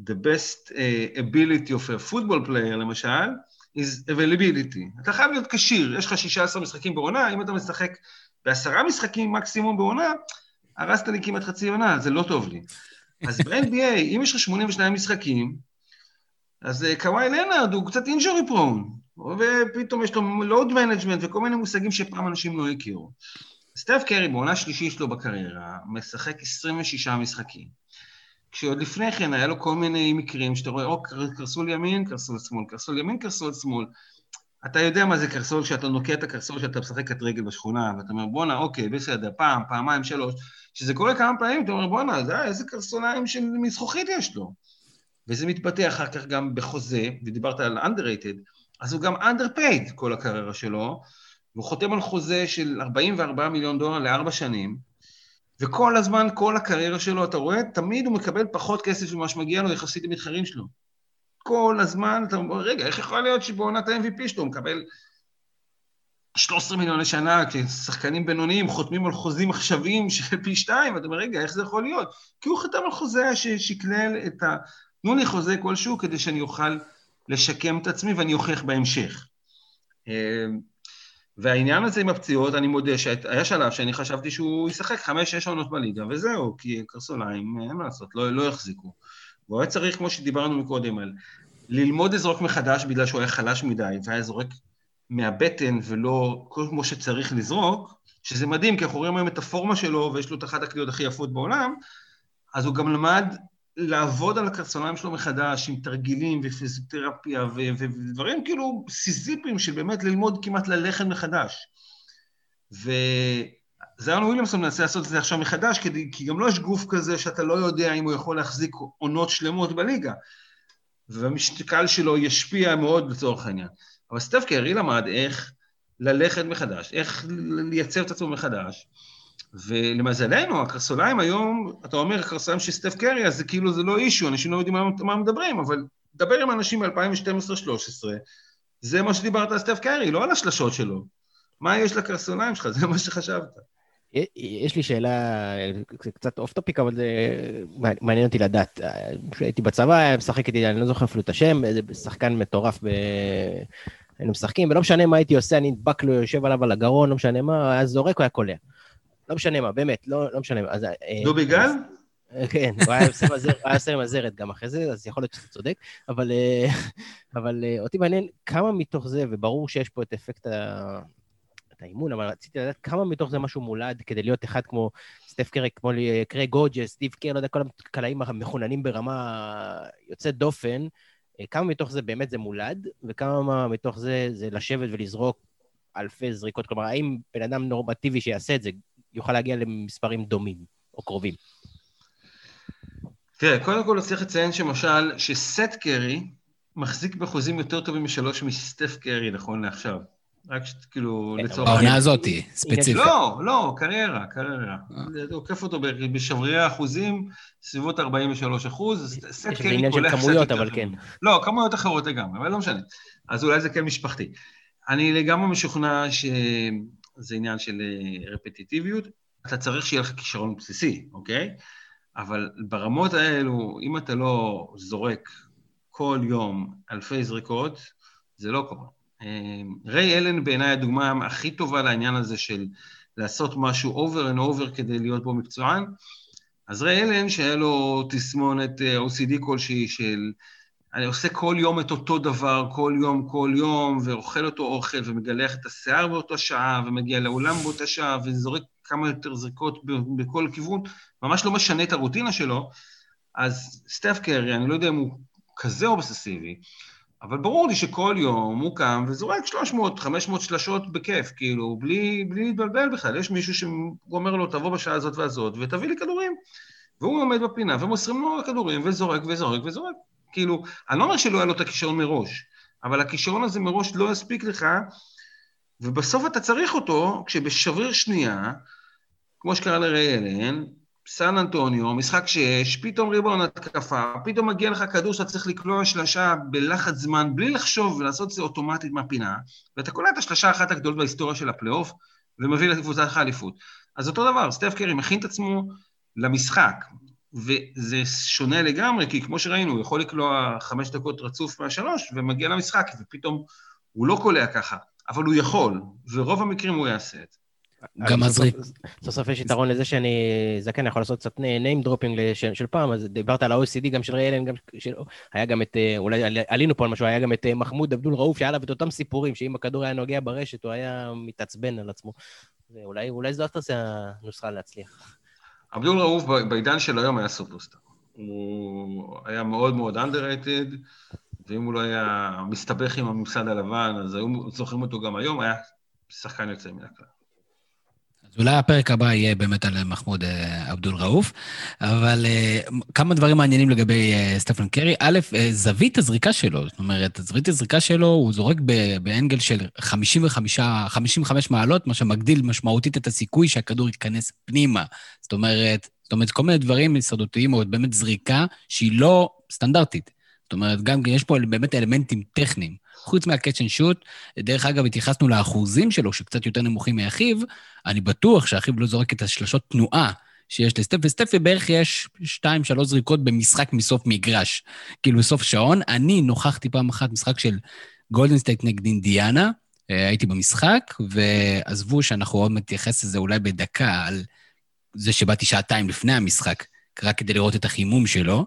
the best uh, ability of a football player, למשל, is availability. אתה חייב להיות כשיר, יש לך 16 משחקים בעונה, אם אתה משחק בעשרה משחקים מקסימום בעונה, הרסת לי כמעט חצי עונה, זה לא טוב לי. אז ב-NBA, אם יש לך 82 משחקים, אז אה, קוואי לנארד הוא קצת injury prone, ופתאום יש לו load management וכל מיני מושגים שפעם אנשים לא הכירו. סטף קרי, בעונה שלישית שלו בקריירה, משחק 26 משחקים. כשעוד לפני כן היה לו כל מיני מקרים שאתה רואה, או קרסול ימין, קרסול שמאל, קרסול ימין, קרסול שמאל. אתה יודע מה זה קרסול, כשאתה נוקע את הקרסול שאתה משחק את רגל בשכונה, ואתה אומר, בואנה, אוקיי, בסדר, פעם, פעמיים, שלוש. כשזה קורה כמה פעמים, אתה אומר, בואנה, זה, איזה קרסוליים של מזכוכית יש לו. וזה מתבטא אחר כך גם בחוזה, ודיברת על underrated, אז הוא גם underpaid כל הקריירה שלו, והוא חותם על חוזה של 44 מיליון דולר לארבע שנים, וכל הזמן, כל הקריירה שלו, אתה רואה, תמיד הוא מקבל פחות כסף ממה שמגיע לו יחסית למתחרים שלו. כל הזמן, אתה אומר, רגע, איך יכול להיות שבעונת ה-MVP שלו הוא מקבל 13 מיליון לשנה, כששחקנים בינוניים חותמים על חוזים עכשוויים [laughs] של פי שתיים, ואתה אומר, רגע, איך זה יכול להיות? כי הוא חתם על חוזה ששקלל את ה... תנו לי חוזה כלשהו כדי שאני אוכל לשקם את עצמי ואני אוכיח בהמשך. אה, והעניין הזה עם הפציעות, אני מודה שהיה שלב שאני חשבתי שהוא ישחק חמש-שש עונות בליגה, וזהו, כי קרסוליים, אין מה לעשות, לא, לא יחזיקו. והוא היה צריך, כמו שדיברנו מקודם, על ללמוד לזרוק מחדש בגלל שהוא היה חלש מדי, והיה זורק מהבטן ולא כמו שצריך לזרוק, שזה מדהים, כי אנחנו רואים היום את הפורמה שלו, ויש לו את אחת הקליעות הכי יפות בעולם, אז הוא גם למד לעבוד על הקרסוליים שלו מחדש, עם תרגילים ופיזיותרפיה ודברים כאילו סיזיפיים של באמת ללמוד כמעט ללכת מחדש. וזיון וויליאמסון מנסה לעשות את זה עכשיו מחדש, כי, כי גם לא יש גוף כזה שאתה לא יודע אם הוא יכול להחזיק עונות שלמות בליגה. והמשקל שלו ישפיע מאוד לצורך העניין. אבל סטף קרי למד איך ללכת מחדש, איך לייצב את עצמו מחדש. ולמזלנו, הקרסוליים היום, אתה אומר הקרסוליים של סטף קרי, אז זה כאילו זה לא אישו, אנשים לא יודעים מה, מה מדברים, אבל דבר עם אנשים מ-2012-2013, זה מה שדיברת על סטף קרי, לא על השלשות שלו. מה יש לקרסוליים שלך? זה מה שחשבת. יש לי שאלה, קצת off topic, אבל זה מעניין אותי לדעת. כשהייתי בצבא, משחק איתי, אני לא זוכר אפילו את השם, איזה שחקן מטורף ב... היינו משחקים, ולא משנה מה הייתי עושה, אני נדבק לו, יושב עליו על הגרון, לא משנה מה, היה זורק, הוא היה קולע. לא משנה מה, באמת, לא, לא משנה מה. אה, דובי גל? כן, הוא היה עושה עם הזרת גם אחרי זה, אז יכול להיות שאתה צודק, אבל, אה, [laughs] אבל אה, אותי מעניין כמה מתוך זה, וברור שיש פה את אפקט האימון, אבל רציתי לדעת כמה מתוך זה משהו מולד כדי להיות אחד כמו סטף קרי, כמו קרי גוג'ס, סטיב קר, לא יודע, כל הקלעים המחוננים ברמה יוצאת דופן, כמה מתוך זה באמת זה מולד, וכמה מתוך זה זה לשבת ולזרוק אלפי זריקות? כלומר, האם בן אדם נורמטיבי שיעשה את זה יוכל להגיע למספרים דומים או קרובים? תראה, קודם כל צריך לציין שמשל, שסט קרי מחזיק בחוזים יותר טובים משלוש מסטף קרי נכון לעכשיו. רק כאילו, כן, לצורך... העונה הזאתי, ספציפית. לא, לא, קריירה, קריירה. זה עוקף אותו בשברירי האחוזים, סביבות 43 אחוז. יש עניין של כמויות, אבל כן. לא, כמויות אחרות לגמרי, אבל לא משנה. אז אולי זה כן משפחתי. אני לגמרי משוכנע שזה עניין של אה, רפטיטיביות. אתה צריך שיהיה לך כישרון בסיסי, אוקיי? אבל ברמות האלו, אם אתה לא זורק כל יום אלפי זריקות, זה לא קורה. אמ, ריי אלן בעיניי הדוגמה הכי טובה לעניין הזה של לעשות משהו over and over כדי להיות בו מקצוען. אז ריי אלן, שהיה לו תסמונת אה, OCD כלשהי של אני עושה כל יום את אותו דבר, כל יום, כל יום, ואוכל אותו אוכל, ומגלח את השיער באותה שעה, ומגיע לאולם באותה שעה, וזורק כמה יותר זריקות בכל כיוון, ממש לא משנה את הרוטינה שלו, אז סטף קרי, אני לא יודע אם הוא כזה אובססיבי, אבל ברור לי שכל יום הוא קם וזורק 300-500 שלשות בכיף, כאילו, בלי, בלי להתבלבל בכלל. יש מישהו שאומר לו, תבוא בשעה הזאת והזאת ותביא לי כדורים. והוא עומד בפינה ומוסרים לו כדורים וזורק וזורק וזורק. כאילו, אני לא אומר שלא היה לו את הכישרון מראש, אבל הכישרון הזה מראש לא יספיק לך, ובסוף אתה צריך אותו כשבשבריר שנייה, כמו שקרה לריי אלן, סן אנטוניו, משחק שש, פתאום ריבון התקפה, פתאום מגיע לך כדור שאתה צריך לקלוע שלשה בלחץ זמן, בלי לחשוב ולעשות את זה אוטומטית מהפינה, ואתה קולע את השלשה האחת הגדולות בהיסטוריה של הפלייאוף, ומביא לקבוצתך אליפות. אז אותו דבר, סטף קרי מכין את עצמו למשחק, וזה שונה לגמרי, כי כמו שראינו, הוא יכול לקלוע חמש דקות רצוף מהשלוש, ומגיע למשחק, ופתאום הוא לא קולע ככה, אבל הוא יכול, ורוב המקרים הוא יעשה את זה. גם הזריק. סוף סוף יש יתרון לזה שאני זקן, יכול לעשות קצת name dropping של פעם, אז דיברת על ה-OECD, גם של ריאלן, גם של... היה גם את, אה, אולי עלינו פה על משהו, היה גם את אה, מחמוד עבדול ראוף, שהיה עליו את אותם סיפורים, שאם הכדור היה נוגע ברשת, הוא היה מתעצבן על עצמו. ואולי זאת הנוסחה להצליח. עבדול ראוף בעידן של היום היה סופרסטאר. הוא היה מאוד מאוד underrated, ואם הוא לא היה מסתבך עם הממסד הלבן, אז היו זוכרים אותו גם היום, היה שחקן יוצא מן הכלל. אז אולי הפרק הבא יהיה באמת על מחמוד עבדול אה, ראוף, אבל uh, כמה דברים מעניינים לגבי uh, סטפן קרי. א', זווית הזריקה שלו, זאת אומרת, זווית הזריקה שלו, הוא זורק באנגל של 55, 55 מעלות, מה שמגדיל משמעותית את הסיכוי שהכדור ייכנס פנימה. זאת אומרת, זאת אומרת, כל מיני דברים יסודותיים, או באמת זריקה שהיא לא סטנדרטית. זאת אומרת, גם יש פה באמת אלמנטים טכניים. חוץ מה catch and shoot, דרך אגב, התייחסנו לאחוזים שלו, שקצת יותר נמוכים מאחיו, אני בטוח שאחיו לא זורק את השלשות תנועה שיש לסטף, וסטף בערך יש שתיים, שלוש זריקות במשחק מסוף מגרש, כאילו בסוף שעון. אני נוכחתי פעם אחת משחק של גולדן סטייט נגד אינדיאנה, אה, הייתי במשחק, ועזוב שאנחנו עוד נתייחס לזה אולי בדקה, על זה שבאתי שעתיים לפני המשחק, רק כדי לראות את החימום שלו,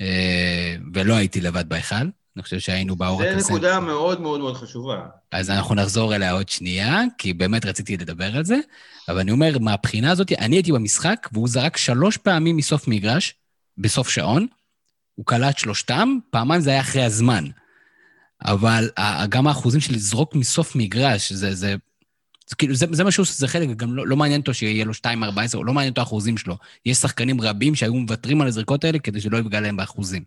אה, ולא הייתי לבד בהיכל. אני חושב שהיינו באור הכסף. זו נקודה מאוד מאוד מאוד חשובה. אז אנחנו נחזור אליה עוד שנייה, כי באמת רציתי לדבר על זה. אבל אני אומר, מהבחינה הזאת, אני הייתי במשחק, והוא זרק שלוש פעמים מסוף מגרש, בסוף שעון. הוא קלט שלושתם, פעמיים זה היה אחרי הזמן. אבל גם האחוזים של לזרוק מסוף מגרש, זה, זה, זה כאילו, זה, זה משהו שזה חלק, גם לא, לא מעניין אותו שיהיה לו 2-14, או לא מעניין אותו האחוזים שלו. יש שחקנים רבים שהיו מוותרים על הזריקות האלה כדי שלא יפגע להם באחוזים.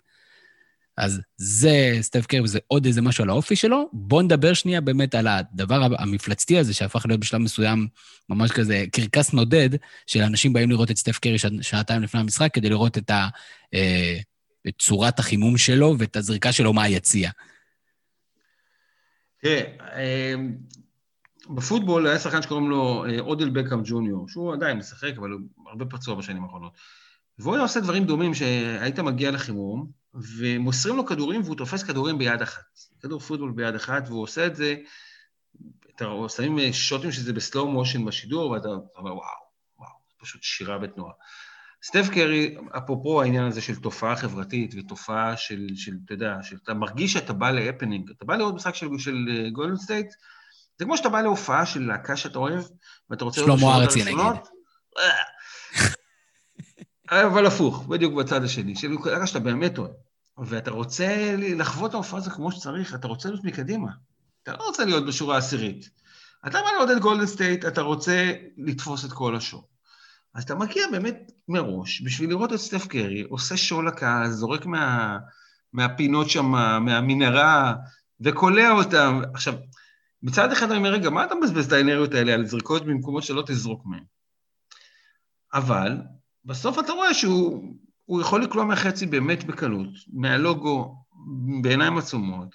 אז זה סטף קרי וזה עוד איזה משהו על האופי שלו. בואו נדבר שנייה באמת על הדבר המפלצתי הזה, שהפך להיות בשלב מסוים ממש כזה קרקס נודד, של אנשים באים לראות את סטף קרי שעתיים לפני המשחק כדי לראות את, ה, אה, את צורת החימום שלו ואת הזריקה שלו מהיציע. תראה, אה, בפוטבול היה שחקן שקוראים לו אה, אודל בקהאם ג'וניור, שהוא עדיין משחק, אבל הוא הרבה פצוע בשנים האחרונות. והוא היה עושה דברים דומים, שהיית מגיע לחימום, ומוסרים לו כדורים והוא תופס כדורים ביד אחת. כדור פוטבול ביד אחת, והוא עושה את זה, אתה שמים אה, שוטים שזה ב slow motion בשידור, ואתה אומר, וואו, וואו, פשוט שירה בתנועה. סטף קרי, אפרופו העניין הזה של תופעה חברתית ותופעה של, של אתה יודע, שאתה מרגיש שאתה בא להפנינג, אתה בא לראות משחק של, של גולדן אה, סטייט, זה כמו שאתה בא להופעה של להקה שאתה אוהב, ואתה רוצה לראות שלמה ארצי נגיד. אבל הפוך, בדיוק בצד השני, להקה שאתה באמת אוהב, ואתה רוצה לחוות את ההופעה הזו כמו שצריך, אתה רוצה להיות מקדימה, אתה לא רוצה להיות בשורה העשירית. אתה בא לעודד גולדן סטייט, אתה רוצה לתפוס את כל השור. אז אתה מגיע באמת מראש בשביל לראות את סטף קרי, עושה show לקהל, זורק מה, מהפינות שם, מהמנהרה, וקולע אותם. עכשיו, מצד אחד אני אומר, רגע, מה אתה מבזבז את האנרגיות האלה על זריקות במקומות שלא תזרוק מהם? אבל בסוף אתה רואה שהוא יכול לקלוע מהחצי באמת בקלות, מהלוגו, בעיניים עצומות,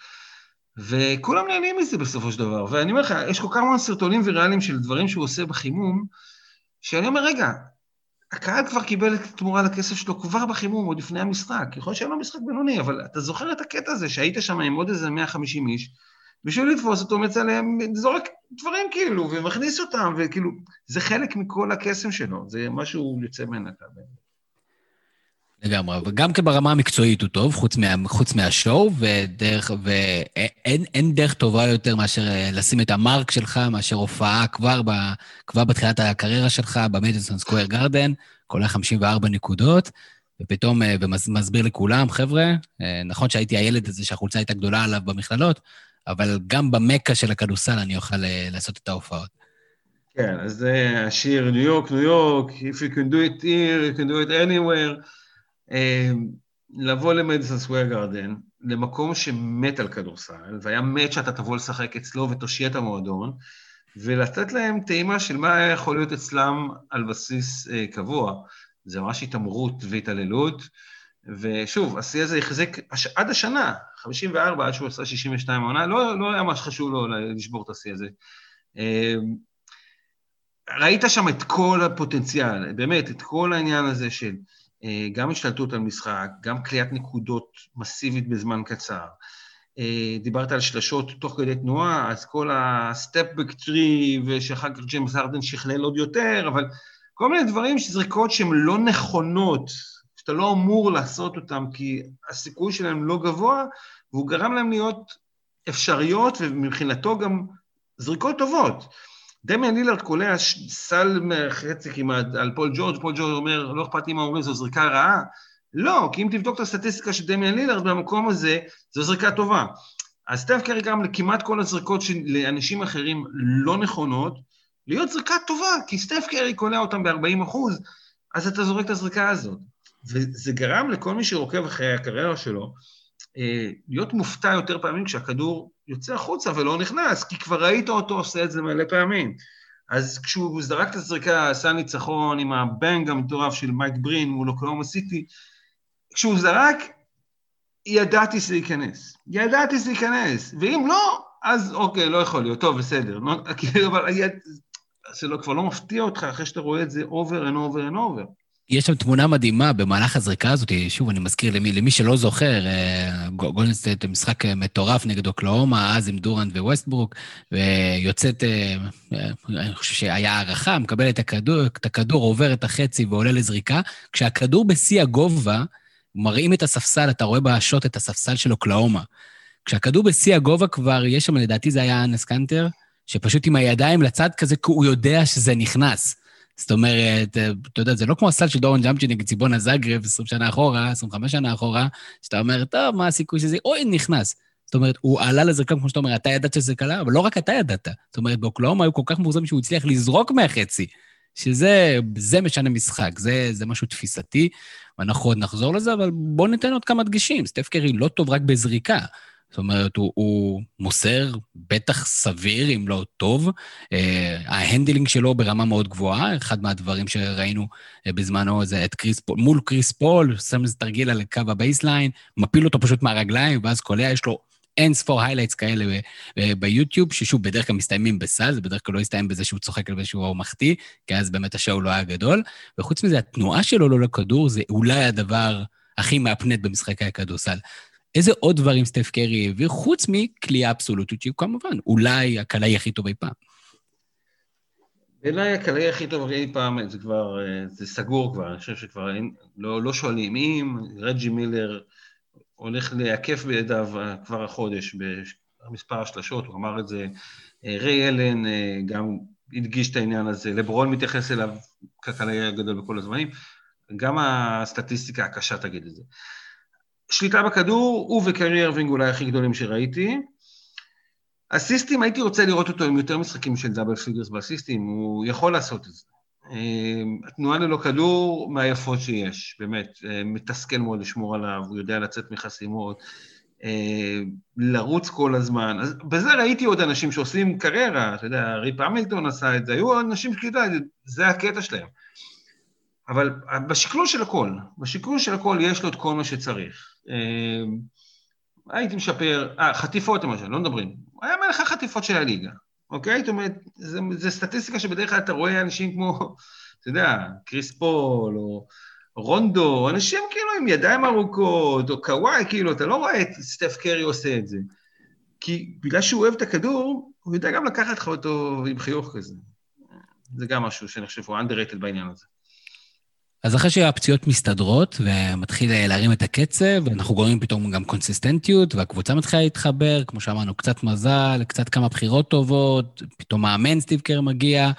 וכולם נהנים מזה בסופו של דבר. ואני אומר לך, יש כל כך הרבה סרטונים ויראליים של דברים שהוא עושה בחימום, שאני אומר, רגע, הקהל כבר קיבל את התמורה לכסף שלו כבר בחימום, עוד לפני המשחק. יכול להיות שהיה לו משחק בינוני, אבל אתה זוכר את הקטע הזה שהיית שם עם עוד איזה 150 איש, בשביל לתפוס אותו מצלם, זורק דברים כאילו, ומכניס אותם, וכאילו, זה חלק מכל הקסם שלו, זה משהו יוצא מן הכלל. לגמרי, וגם כן ברמה המקצועית הוא טוב, חוץ, מה, חוץ מהשואו, ודרך, ואין דרך טובה יותר מאשר אה, לשים את המרק שלך, מאשר הופעה כבר, ב, כבר בתחילת הקריירה שלך במדיסון סקוויר גרדן, כולל 54 נקודות, ופתאום, אה, ומסביר לכולם, חבר'ה, אה, נכון שהייתי הילד הזה שהחולצה הייתה גדולה עליו במכללות, אבל גם במכה של הכדורסל אני אוכל לעשות את ההופעות. כן, אז זה השיר ניו יורק, ניו יורק, If you can do it here, you can do it anywhere. אמ, לבוא למדיסון סוויר גרדן, למקום שמת על כדורסל, והיה מת שאתה תבוא לשחק אצלו ותושיע את המועדון, ולתת להם טעימה של מה יכול להיות אצלם על בסיס אה, קבוע. זה ממש התעמרות והתעללות, ושוב, השיא הזה החזיק עד השנה, 54, עד שהוא עשה 62 העונה, לא, לא היה ממש חשוב לו לשבור את השיא הזה. אה, ראית שם את כל הפוטנציאל, באמת, את כל העניין הזה של אה, גם השתלטות על משחק, גם קליעת נקודות מסיבית בזמן קצר. אה, דיברת על שלשות תוך כדי תנועה, אז כל ה step-back three, ושאחר כך ג'יימס הארדן שכלל עוד יותר, אבל כל מיני דברים, זריקות שהן לא נכונות, שאתה לא אמור לעשות אותן כי הסיכוי שלהן לא גבוה, והוא גרם להן להיות אפשריות, ומבחינתו גם זריקות טובות. דמיאן לילארד קולע סל חצי כמעט על פול ג'ורג', פול ג'ורג' אומר, לא אכפת לי מה אומרים, זו זריקה רעה. לא, כי אם תבדוק את הסטטיסטיקה של דמיאן לילארד במקום הזה, זו זריקה טובה. אז סטף קרי גם לכמעט כל הזריקות שלאנשים אחרים לא נכונות, להיות זריקה טובה, כי סטף קרי קולע אותם ב-40 אחוז, אז אתה זורק את הזריקה הזאת. וזה גרם לכל מי שרוקב אחרי הקריירה שלו, אה, להיות מופתע יותר פעמים כשהכדור יוצא החוצה ולא נכנס, כי כבר ראית אותו עושה את זה מלא פעמים. אז כשהוא זרק את הזריקה, עשה ניצחון עם הבנג המטורף של מייק ברין מול אוקלאומה סיטי, כשהוא זרק, ידעתי שזה ייכנס. ידעתי שזה ייכנס, ואם לא, אז אוקיי, לא יכול להיות, טוב, בסדר. לא, כאילו, אבל זה לא, כבר לא מפתיע אותך אחרי שאתה רואה את זה over and over and over. יש שם תמונה מדהימה במהלך הזריקה הזאת, שוב, אני מזכיר למי, למי שלא זוכר, אה, גולדנסטייט משחק מטורף נגד אוקלהומה, אז עם דורנט וווסטברוק, ויוצאת, אה, אני חושב שהיה הארכה, מקבל את הכדור, את הכדור, עובר את החצי ועולה לזריקה. כשהכדור בשיא הגובה, מראים את הספסל, אתה רואה בשוט את הספסל של אוקלהומה. כשהכדור בשיא הגובה כבר, יש שם, לדעתי זה היה אנס קנטר, שפשוט עם הידיים לצד כזה, כי הוא יודע שזה נכנס. זאת אומרת, אתה יודע, זה לא כמו הסל של דורון ג'אמצ'י נגד ציבונה זאגרב 20 שנה אחורה, 25 שנה אחורה, שאתה אומר, טוב, מה הסיכוי שזה, אוי, נכנס. זאת אומרת, הוא עלה לזרקה, כמו שאתה אומר, אתה ידעת שזה קלה, אבל לא רק אתה ידעת. זאת אומרת, באוקלאומה היו כל כך מאוזרים שהוא הצליח לזרוק מהחצי, שזה זה משנה משחק, זה, זה משהו תפיסתי, ואנחנו עוד נחזור לזה, אבל בואו ניתן עוד כמה דגשים. סטף קרי לא טוב רק בזריקה. זאת אומרת, הוא, הוא מוסר בטח סביר, אם לא טוב. אה, ה handling שלו ברמה מאוד גבוהה, אחד מהדברים שראינו אה, בזמנו זה את קריס פול, מול קריס פול, שם איזה תרגיל על קו ה baseline, מפיל אותו פשוט מהרגליים, ואז קולע, יש לו אין ספור highlights כאלה אה, ביוטיוב, ששוב, בדרך כלל מסתיימים בסל, זה בדרך כלל לא יסתיים בזה שהוא צוחק על איזשהו מחטיא, כי אז באמת ה show לא היה גדול. וחוץ מזה, התנועה שלו ללא כדור זה אולי הדבר הכי מהפנט במשחקי הכדורסל. איזה עוד דברים סטף קרי העביר, חוץ מקליעה אבסולוטית, שהיא כמובן אולי הקלעי הכי טוב אי פעם. בעיניי הקלעי הכי טוב אי פעם, זה כבר, אה, זה סגור כבר, אני חושב שכבר אין, לא, לא שואלים אם, רג'י מילר הולך להקף בידיו אה, כבר החודש במספר השלשות, הוא אמר את זה, אה, ריי אלן גם הדגיש את העניין הזה, לברון מתייחס אליו כקלעי הגדול בכל הזמנים, גם הסטטיסטיקה הקשה תגיד את זה. שליטה בכדור, הוא וקיירי ארווינג אולי הכי גדולים שראיתי. אסיסטים, הייתי רוצה לראות אותו עם יותר משחקים של double figures באסיסטים, הוא יכול לעשות את זה. אמ, התנועה ללא כדור, מהיפות שיש, באמת, אה, מתסכל מאוד לשמור עליו, הוא יודע לצאת מחסימות, אה, לרוץ כל הזמן. אז בזה ראיתי עוד אנשים שעושים קריירה, אתה יודע, ריפ המילטון עשה את זה, היו אנשים שכאילו, זה הקטע שלהם. אבל בשקלול של הכל, בשקלול של הכל יש לו את כל מה שצריך. אמ, הייתי משפר, אה, חטיפות למשל, לא מדברים. הוא היה מלך החטיפות של הליגה, אוקיי? זאת אומרת, זו סטטיסטיקה שבדרך כלל אתה רואה אנשים כמו, אתה יודע, קריס פול, או רונדו, אנשים כאילו עם ידיים ארוכות, או קוואי, כאילו, אתה לא רואה את סטף קרי עושה את זה. כי בגלל שהוא אוהב את הכדור, הוא יודע גם לקחת לך אותו עם חיוך כזה. זה גם משהו שאני חושב שהוא underrated בעניין הזה. אז אחרי שהפציעות מסתדרות ומתחיל להרים את הקצב, ואנחנו גורמים פתאום גם קונסיסטנטיות, והקבוצה מתחילה להתחבר, כמו שאמרנו, קצת מזל, קצת כמה בחירות טובות, פתאום מאמן סטיב קר מגיע,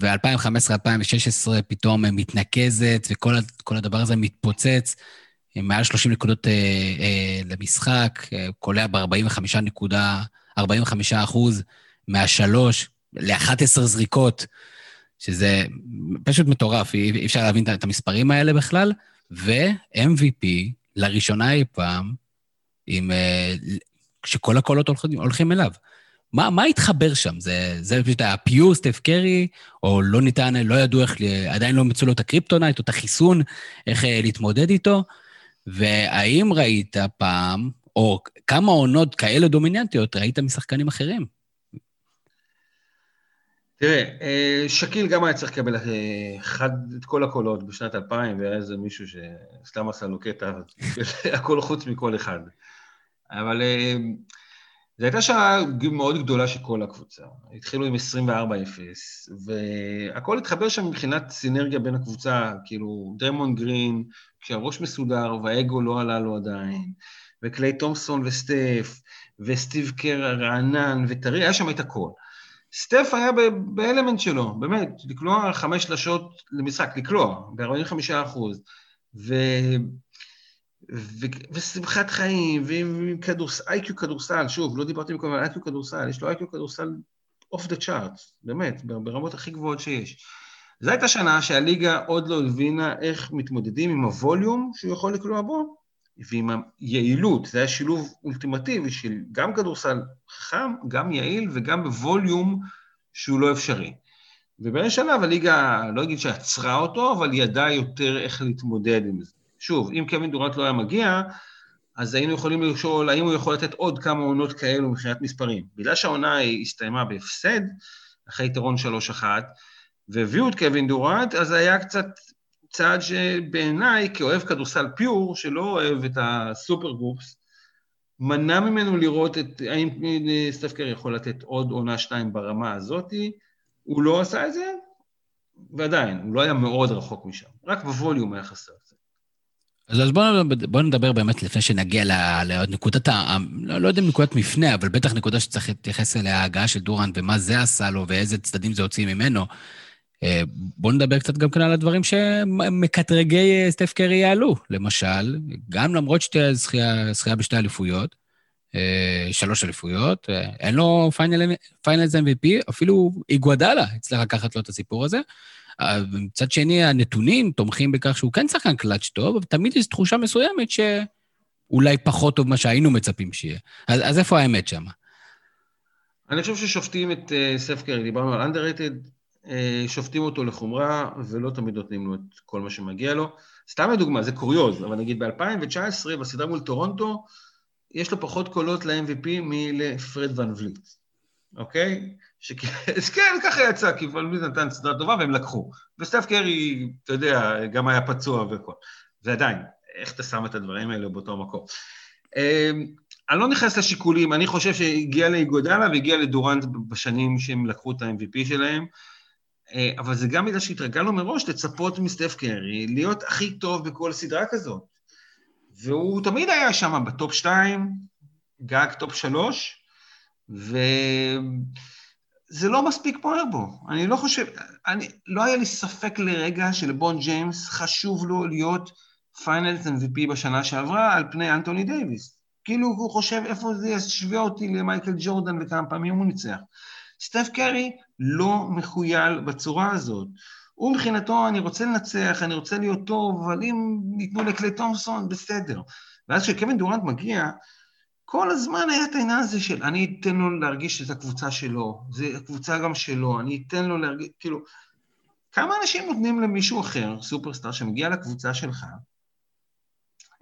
ו-2015-2016 פתאום מתנקזת, וכל הדבר הזה מתפוצץ, עם מעל 30 נקודות אה, אה, למשחק, אה, קולע ב-45 נקודה, 45 אחוז מהשלוש, ל-11 זריקות. שזה פשוט מטורף, אי אפשר להבין את המספרים האלה בכלל, ו-MVP לראשונה אי פעם, עם, אה, שכל הקולות הולכים, הולכים אליו. מה, מה התחבר שם? זה, זה פשוט היה pure סטף קרי, או לא ניתן, לא ידעו איך, עדיין לא מצאו לו את ה kryptonite או את החיסון, איך אה, להתמודד איתו? והאם ראית פעם, או כמה עונות כאלה דומיננטיות ראית משחקנים אחרים? תראה, אה, שקיל גם היה צריך לקבל אה, אחד, את כל הקולות בשנת 2000, והיה איזה מישהו שסתם עשה לו קטע, [laughs] הכל חוץ מכל אחד. אבל אה, זו הייתה שעה מאוד גדולה של כל הקבוצה. התחילו עם 24-0, והכל התחבר שם מבחינת סינרגיה בין הקבוצה, כאילו דרמון גרין, כשהראש מסודר והאגו לא עלה לו עדיין, וקליי תומסון וסטף, וסטיב קר הרענן וטרי, היה שם את הכל. סטף היה באלמנט שלו, באמת, לקלוע חמש שלשות למשחק, לקלוע, ב-45 אחוז. ו... ו... ושמחת חיים, ועם כדורס... IQ כדורסל, שוב, לא דיברתי מקודם על IQ כדורסל, יש לו IQ כדורסל off the chart, באמת, ברמות הכי גבוהות שיש. זו הייתה שנה שהליגה עוד לא הבינה איך מתמודדים עם הווליום שהוא יכול לקלוע בו, ועם היעילות, זה היה שילוב אולטימטיבי של גם כדורסל חכם, גם יעיל וגם בווליום שהוא לא אפשרי. ובאיזה שלב הליגה, לא אגיד שעצרה אותו, אבל ידעה יותר איך להתמודד עם זה. שוב, אם קווין דורנט לא היה מגיע, אז היינו יכולים לשאול האם הוא יכול לתת עוד כמה עונות כאלו מבחינת מספרים. בגלל שהעונה הסתיימה בהפסד, אחרי יתרון 3-1, והביאו את קווין דורנט, אז היה קצת צעד שבעיניי, כאוהב כדורסל פיור, שלא אוהב את הסופר גרופס, מנע ממנו לראות את, האם סטף קרי יכול לתת עוד עונה שתיים ברמה הזאתי, הוא לא עשה את זה, ועדיין, הוא לא היה מאוד רחוק משם, רק בווליום היה חסר. אז, אז בואו בוא נדבר באמת לפני שנגיע לנקודת, ה... לא, לא יודע אם נקודת מפנה, אבל בטח נקודה שצריך להתייחס אליה, ההגעה של דורנט ומה זה עשה לו ואיזה צדדים זה הוציא ממנו. אה, בואו נדבר קצת גם כן על הדברים שמקטרגי אה, סטף קרי יעלו. למשל, גם למרות שתהיה זכייה בשתי אליפויות, אה, שלוש אליפויות, אין לו Finals MVP, אפילו איגוודאלה הצליח לקחת לו את הסיפור הזה. מצד שני, הנתונים תומכים בכך שהוא כן שחקן קלאץ' טוב, אבל תמיד יש תחושה מסוימת שאולי פחות טוב ממה שהיינו מצפים שיהיה. אז, אז איפה האמת שם? אני חושב ששופטים את סף קרי, דיברנו על underrated, שופטים אותו לחומרה ולא תמיד נותנים לו את כל מה שמגיע לו. סתם לדוגמה, זה קוריוז, אבל נגיד ב-2019, בסדרה מול טורונטו, יש לו פחות קולות ל-MVP מלפרד ון וליט, אוקיי? שכן, [laughs] ככה יצא, כי ולמיד נתן סדרה טובה והם לקחו. וסטף קרי, אתה יודע, גם היה פצוע וכל. ועדיין, איך אתה שם את הדברים האלה באותו מקום? אמ, אני לא נכנס לשיקולים, אני חושב שהגיע לאיגוודאלה והגיע לדורנט בשנים שהם לקחו את ה-MVP שלהם, אה, אבל זה גם בגלל שהתרגלנו מראש לצפות מסטף קרי להיות הכי טוב בכל סדרה כזאת. והוא תמיד היה שם ב top 2, גג top 3, ו... זה לא מספיק פוגע בו. אני לא חושב, אני, לא היה לי ספק לרגע שלברון ג'יימס חשוב לו להיות finals MVP בשנה שעברה על פני אנטוני דייוויס. כאילו הוא חושב איפה זה ישווה אותי למייקל ג'ורדן וכמה פעמים הוא ניצח. סטף קרי לא מכויל בצורה הזאת. הוא מבחינתו, אני רוצה לנצח, אני רוצה להיות טוב, אבל אם ייתנו לקליי תומסון, בסדר. ואז כשקווין דורנט מגיע, כל הזמן היה את העניין הזה של אני אתן לו להרגיש את הקבוצה שלו, זה הקבוצה גם שלו, אני אתן לו להרגיש, כאילו, כמה אנשים נותנים למישהו אחר, סופרסטאר, שמגיע לקבוצה שלך,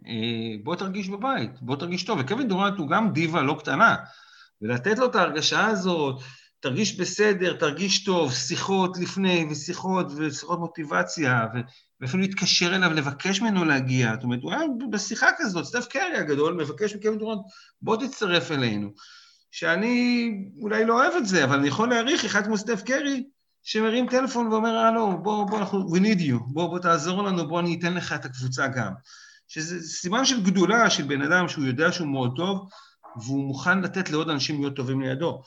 אה, בוא תרגיש בבית, בוא תרגיש טוב. וקווין דורנט הוא גם דיבה לא קטנה, ולתת לו את ההרגשה הזאת, תרגיש בסדר, תרגיש טוב, שיחות לפני, ושיחות, ושיחות מוטיבציה, ו... ואפילו להתקשר אליו, לבקש ממנו להגיע. זאת אומרת, הוא היה בשיחה כזאת, סטף קרי הגדול מבקש מקווין דורנט, בוא תצטרף אלינו. שאני אולי לא אוהב את זה, אבל אני יכול להעריך אחד כמו סטף קרי, שמרים טלפון ואומר, הלו, בוא, בוא, אנחנו, we need you, בוא, בוא תעזור לנו, בוא אני אתן לך את הקבוצה גם. שזה סימן של גדולה של בן אדם שהוא יודע שהוא מאוד טוב, והוא מוכן לתת לעוד אנשים להיות טובים לידו.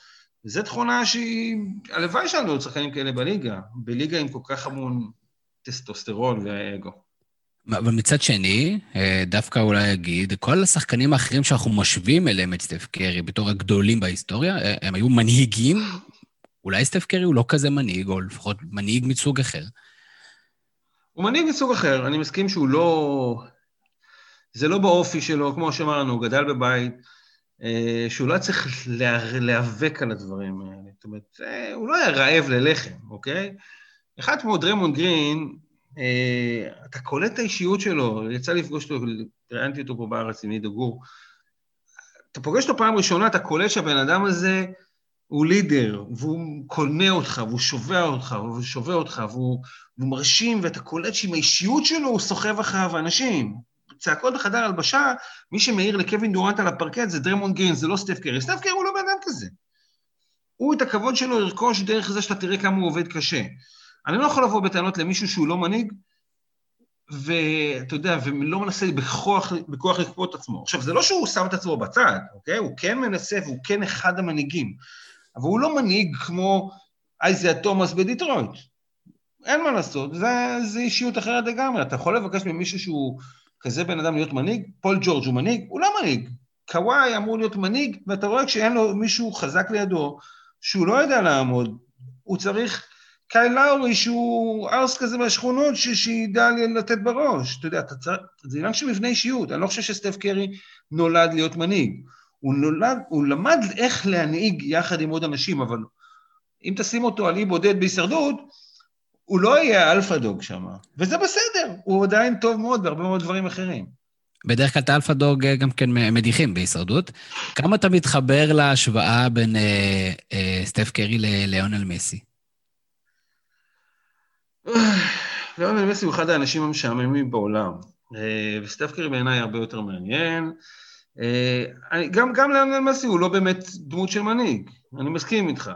וזו תכונה שהיא, הלוואי שלנו עוד שחקנים כאלה בליגה, בליגה עם כל כך המון טסטוסטרון והאגו. אבל מצד שני, אה, דווקא אולי אגיד, כל השחקנים האחרים שאנחנו משווים אליהם את סטף קרי בתור הגדולים בהיסטוריה, אה, הם היו מנהיגים. אולי סטף קרי הוא לא כזה מנהיג, או לפחות מנהיג מסוג אחר. הוא מנהיג מסוג אחר, אני מסכים שהוא לא... זה לא באופי שלו, כמו שאמרנו, הוא גדל בבית, שהוא לא צריך להיאבק על הדברים האלה. זאת אומרת, הוא לא היה רעב ללחם, אוקיי? אחד כמו דרמון גרין, אה, אתה קולט את האישיות שלו, יצא לפגוש אותו, ראיינתי אותו פה בארץ עם נידו גור. אתה פוגש אותו פעם ראשונה, אתה קולט שהבן אדם הזה הוא leader, והוא קונה אותך, והוא שובה אותך, והוא שובה אותך, והוא, והוא מרשים, ואתה קולט שעם האישיות שלו הוא סוחב אחריו אנשים. צעקות בחדר הלבשה, מי שמעיר לקווין דורנט על הפרקט זה דריימונד גרין, זה לא סטף קרי. סטף קרי הוא לא בן אדם כזה. הוא את הכבוד שלו ירכוש דרך זה שאתה תראה כמה הוא עובד קשה. אני לא יכול לבוא בטענות למישהו שהוא לא מנהיג, ואתה יודע, ולא מנסה בכוח, בכוח לכפות עצמו. עכשיו, זה לא שהוא שם את עצמו בצד, אוקיי? הוא כן מנסה והוא כן אחד המנהיגים, אבל הוא לא מנהיג כמו אייזיה תומאס בדיטרויט. אין מה לעשות, זה, זה אישיות אחרת לגמרי. אתה יכול לבקש ממישהו שהוא כזה בן אדם להיות מנהיג? פול ג'ורג' הוא מנהיג? הוא לא מנהיג. קוואי אמור להיות מנהיג, ואתה רואה כשאין לו מישהו חזק לידו, שהוא לא יודע לעמוד, הוא צריך קייל לאורי שהוא ארס כזה מהשכונות שידע לתת בראש. אתה יודע, אתה צריך, זה עניין של מבנה אישיות. אני לא חושב שסטף קרי נולד להיות מנהיג. הוא נולד, הוא למד איך להנהיג יחד עם עוד אנשים, אבל אם תשים אותו על אי בודד בהישרדות, הוא לא יהיה alpha dog שם. וזה בסדר, הוא עדיין טוב מאוד בהרבה מאוד דברים אחרים. בדרך כלל את ה alpha dog אה, גם כן מדיחים בהישרדות. כמה אתה מתחבר להשוואה בין אה, אה, סטף קרי לליאונל מסי? [sighs] ליאונל מסי הוא אחד האנשים המשעממים בעולם, וסטף קרי בעיניי הרבה יותר מעניין. גם, גם ליאונל מסי הוא לא באמת דמות של מנהיג, אני מסכים איתך.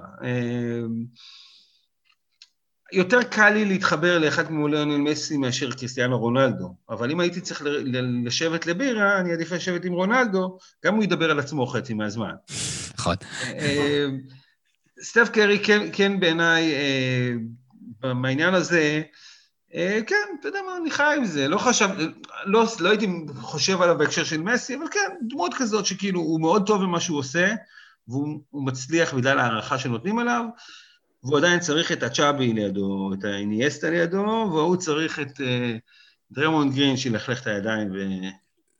יותר קל לי להתחבר לאחד כמו ליאונל מסי מאשר קריסטיאנו רונלדו, אבל אם הייתי צריך לשבת לבירה, אני עדיף לשבת עם רונלדו, גם הוא ידבר על עצמו חצי מהזמן. נכון. אה, סטף קרי כן, כן בעיניי, אה, בעניין הזה, אה, כן, אתה יודע מה, אני חי עם זה, לא חשב, לא, לא הייתי חושב עליו בהקשר של מסי, אבל כן, דמות כזאת שכאילו הוא מאוד טוב במה שהוא עושה, והוא מצליח בגלל הערכה שנותנים עליו, והוא עדיין צריך את הצ'אבי לידו, את האיניאסטה לידו, והוא צריך את uh, דריימונד גרין שילכלך את הידיים ו...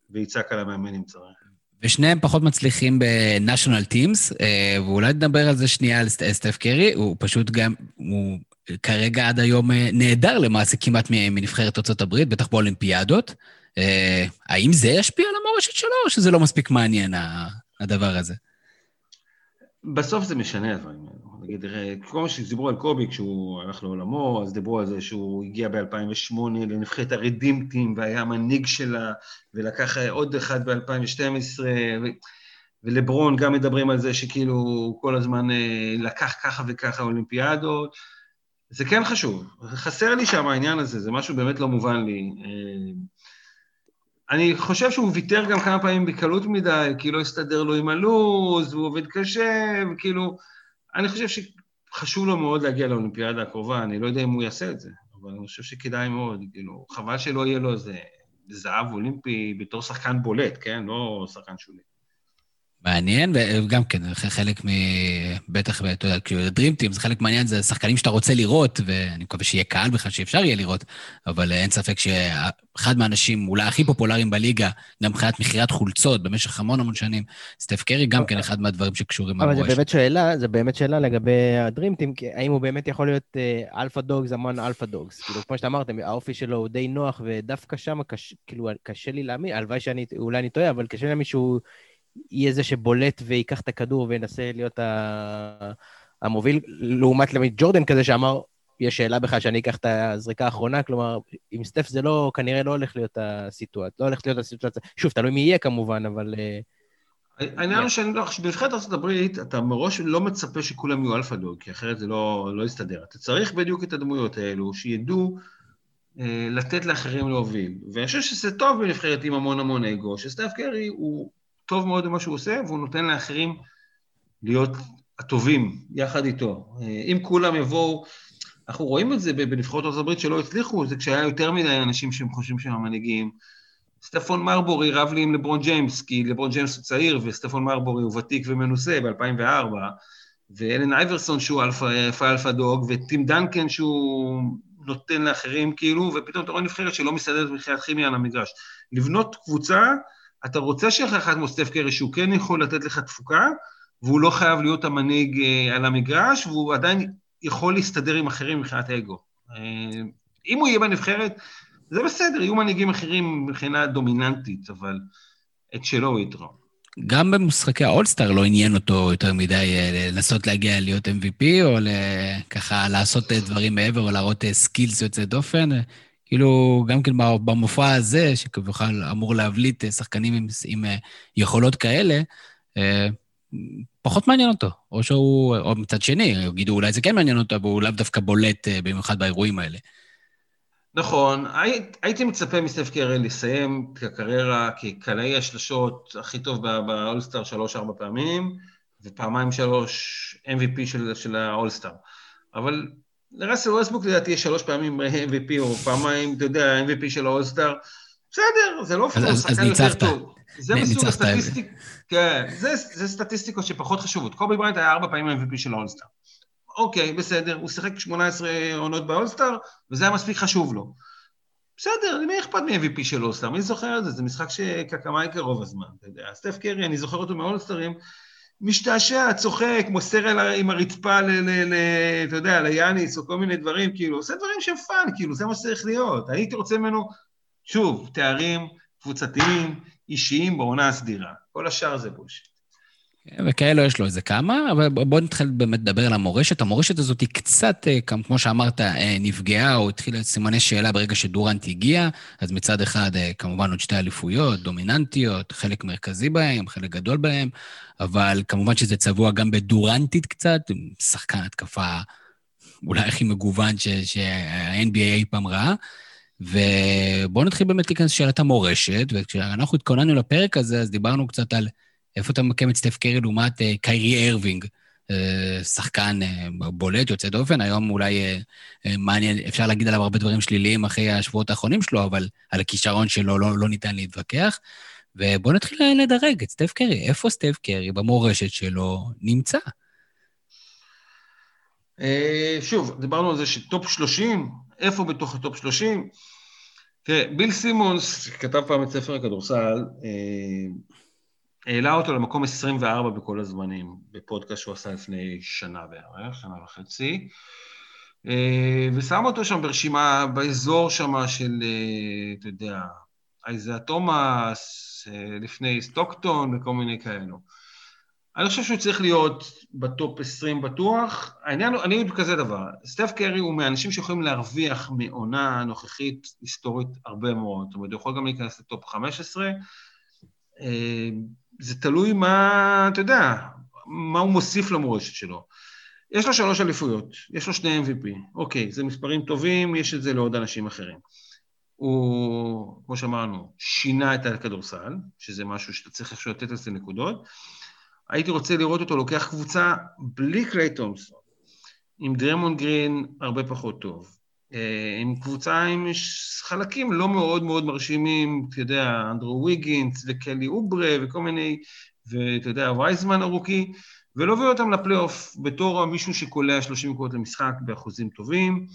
ויצעק על המאמן אם צריך. ושניהם פחות מצליחים ב national teams, אה, ואולי נדבר על זה שנייה על סטף קרי, הוא פשוט גם, הוא כרגע עד היום אה, נהדר למעשה כמעט מנבחרת ארה"ב, בטח באולימפיאדות. האם זה ישפיע על המורשת שלו, או שזה לא מספיק מעניין, הדבר הזה? בסוף זה משנה הדברים האלו. נגיד, כל מה שדיברו על קובי כשהוא הלך לעולמו, אז דיברו על זה שהוא הגיע ב-2008 לנבחרת הרדימפטים והיה המנהיג שלה, ולקח עוד אחד ב-2012, ו... ולברון גם מדברים על זה שכאילו הוא כל הזמן אה, לקח ככה וככה אולימפיאדות. זה כן חשוב, חסר לי שם העניין הזה, זה משהו באמת לא מובן לי. אה, אני חושב שהוא ויתר גם כמה פעמים בקלות מדי, כי לא הסתדר לו עם הלו"ז, והוא עובד קשה, וכאילו... אני חושב שחשוב לו מאוד להגיע לאולימפיאדה הקרובה, אני לא יודע אם הוא יעשה את זה, אבל אני חושב שכדאי מאוד, כאילו, חבל שלא יהיה לו איזה זהב אולימפי בתור שחקן בולט, כן? לא שחקן שולי. מעניין, וגם כן, חלק מ... בטח, אתה יודע, כאילו, Dream Team, זה חלק מעניין, זה שחקנים שאתה רוצה לראות, ואני מקווה שיהיה קהל בכלל, שאפשר יהיה לראות, אבל אין ספק שאחד מהאנשים אולי הכי פופולריים בליגה, גם מבחינת מכירת חולצות במשך המון המון שנים, סטף קרי גם כן אחד מהדברים שקשורים אבל זה באמת שאלה, זה באמת שאלה לגבי ה Dream Team, האם הוא באמת יכול להיות אה, alpha dogs, המון alpha dogs. כאילו, כמו שאתה אמרתם, האופי שלו הוא די נוח, ודווקא שם, כאילו, קשה לי להאמין, הלוואי שאני, אולי אני טועה, אבל קשה לי להאמין שהוא... יהיה זה שבולט וייקח את הכדור וינסה להיות המוביל, לעומת למשל ג'ורדן כזה שאמר, יש שאלה בכלל שאני אקח את הזריקה האחרונה, כלומר, עם סטף זה לא, כנראה לא הולך להיות הסיטואציה, לא הולך להיות הסיטואציה, שוב, תלוי מי יהיה כמובן, אבל... אה, העניין הוא שאני לא חושב, בנבחרת ארה"ב, אתה מראש לא מצפה שכולם יהיו alpha dog, כי אחרת זה לא, לא יסתדר. אתה צריך בדיוק את הדמויות האלו, שידעו אה, לתת לאחרים להוביל. ואני חושב שזה טוב בנבחרת עם המון המון אגו, שסטף קרי הוא טוב מאוד במה שהוא עושה, והוא נותן לאחרים להיות הטובים יחד איתו. אם כולם יבואו, אנחנו רואים את זה בנבחרות ארצות הברית שלא הצליחו, זה כשהיה יותר מדי אנשים שהם חושבים שהם המנהיגים. סטפון מרבורי רב לי עם לברון ג'יימס, כי לברון ג'יימס הוא צעיר וסטפון מרבורי הוא ותיק ומנוסה ב-2004, ואלן אייברסון שהוא alpha alpha dog, וטים דנקן שהוא נותן לאחרים כאילו, ופתאום אתה רואה נבחרת שלא מסתדרת מבחינת כימיה על המגרש. לבנות קבוצה אתה רוצה שיהיה לך אחד כמו סטף קרי שהוא כן יכול לתת לך תפוקה, והוא לא חייב להיות המנהיג אה, על המגרש, והוא עדיין יכול להסתדר עם אחרים מבחינת האגו. אה, אם הוא יהיה בנבחרת, זה בסדר, יהיו מנהיגים אחרים מבחינה דומיננטית, אבל את שלו הוא יתרום. גם במשחקי האולסטאר לא עניין אותו יותר מדי אה, לנסות להגיע להיות MVP, או ככה לעשות דברים מעבר, או להראות skills יוצאי דופן. כאילו, גם כן במופע הזה, שכביכול אמור להבליט אה, שחקנים עם, עם אה, יכולות כאלה, אה, פחות מעניין אותו. או שהוא, או מצד שני, יגידו, אולי זה כן מעניין אותו, אבל הוא לאו דווקא בולט במיוחד באירועים האלה. נכון, הייתי מצפה מסטף קרי לסיים את הקריירה כקלעי השלשות הכי טוב באולסטאר שלוש-ארבע פעמים, ופעמיים שלוש MVP של, של האולסטאר. אבל לראסל ווסטבוק לדעתי יש שלוש פעמים MVP או פעמיים, אתה יודע, MVP של האולסטאר. בסדר, זה לא אפילו שחקן יותר טוב. זה מסוג הסטטיסטיק, כן, זה, זה סטטיסטיקות שפחות חשובות. קובי בריינט היה ארבע פעמים MVP של האולסטאר. אוקיי, בסדר, הוא שיחק 18 עונות באולסטאר, וזה היה מספיק חשוב לו. בסדר, למי אכפת מ-MVP של אולסטאר? מי זוכר את זה? זה משחק שקקה מייקה רוב הזמן, אתה יודע. סטף קרי, אני זוכר אותו מאולסטרים, משתעשע, צוחק, מוסר עם הרצפה, ל, ל, ל, אתה יודע, ליאניס או כל מיני דברים, כאילו, עושה דברים שהם fun, כאילו, זה מה שצריך להיות. הייתי רוצה ממנו, שוב, תארים קבוצתיים, אישיים בעונה הסדירה. כל השאר זה bullshit. וכאלו יש לו איזה כמה, אבל בואו נתחיל באמת לדבר על המורשת. המורשת הזאת היא קצת, אה, כמו שאמרת, אה, נפגעה או התחילה סימני שאלה ברגע שדורנט הגיע. אז מצד אחד, אה, כמובן עוד שתי אליפויות, דומיננטיות, חלק מרכזי בהם, חלק גדול בהם, אבל כמובן שזה צבוע גם בדורנטית קצת, שחקן התקפה אולי הכי מגוון שה-NBA אי פעם ראה. ובואו נתחיל באמת להיכנס לשאלת המורשת, וכשאנחנו התכוננו לפרק הזה, אז דיברנו קצת על איפה אתה ממקם את סטף קרי לעומת אה, קיירי ארווינג, אה, שחקן אה, בולט, יוצא דופן, היום אולי מעניין, אפשר להגיד עליו הרבה דברים שליליים אחרי השבועות האחרונים שלו, אבל על הכישרון שלו לא, לא ניתן להתווכח. ובואו נתחיל לדרג את סטף קרי. איפה סטף קרי במורשת שלו נמצא? שוב, דיברנו על זה שטופ 30, איפה בתוך הטופ 30? תראה, ביל סימונס כתב פעם את ספר הכדורסל, העלה אותו למקום 24 בכל הזמנים, בפודקאסט שהוא עשה לפני שנה בערך, שנה וחצי, אה, ושם אותו שם ברשימה, באזור שם של, אה, אתה יודע, אייזאה תומאס, אה, לפני סטוקטון וכל מיני כאלו. אני חושב שהוא צריך להיות בטופ 20 בטוח. העניין הוא, אני אגיד כזה דבר, סטף קרי הוא מהאנשים שיכולים להרוויח מעונה נוכחית היסטורית הרבה מאוד. זאת אומרת, הוא יכול גם להיכנס לטופ 15. זה תלוי מה, אתה יודע, מה הוא מוסיף למורשת שלו. יש לו שלוש אליפויות, יש לו שני MVP, אוקיי, זה מספרים טובים, יש את זה לעוד אנשים אחרים. הוא, כמו שאמרנו, שינה את הכדורסל, שזה משהו שאתה צריך איכשהו לתת לזה נקודות. הייתי רוצה לראות אותו לוקח קבוצה בלי קליי תומסון, עם דרמון גרין הרבה פחות טוב, עם קבוצה עם חלקים לא מאוד מאוד מרשימים, אתה יודע, אנדרו ויגינס וקלי אוברה וכל מיני, ואתה יודע, וייזמן הרוקי, ולהוביל אותם לפלייאוף בתור מישהו שקולע 30 נקודות למשחק באחוזים טובים,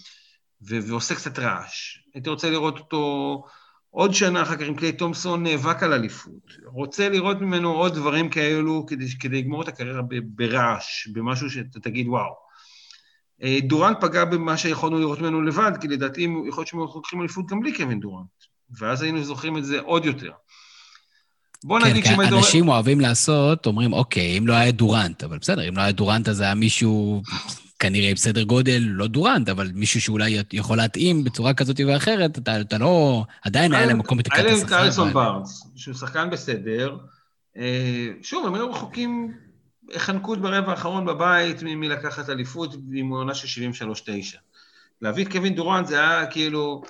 ו- ועושה קצת רעש. הייתי רוצה לראות אותו עוד שנה אחר כך עם קליי תומסון נאבק על אליפות. רוצה לראות ממנו עוד דברים כאלו כדי, כדי לגמור את הקריירה ברעש, במשהו שאתה תגיד וואו. אה, דורנט פגע במה שיכולנו לראות ממנו לבד, כי לדעתי יכול להיות שהם לוקחים אליפות גם בלי קווין דורנט, ואז היינו זוכרים את זה עוד יותר. בוא כן, נגיד כן, שאם היית... אנשים אוהבים לעשות, אומרים, אוקיי, אם לא היה דורנט, אבל בסדר, אם לא היה דורנט אז היה מישהו, כנראה בסדר גודל, לא דורנט, אבל מישהו שאולי יכול להתאים בצורה כזאת ואחרת, אתה, אתה לא... עדיין היה להם מקום בתקרת השכר. היה להם קרלסון בארנס, שהוא שחקן בסדר. אה, שוב, הם היו רחוקים חנקות ברבע האחרון בבית מלקחת אליפות עם עונה של 73-9. להביא את קווין דורנט זה היה כאילו,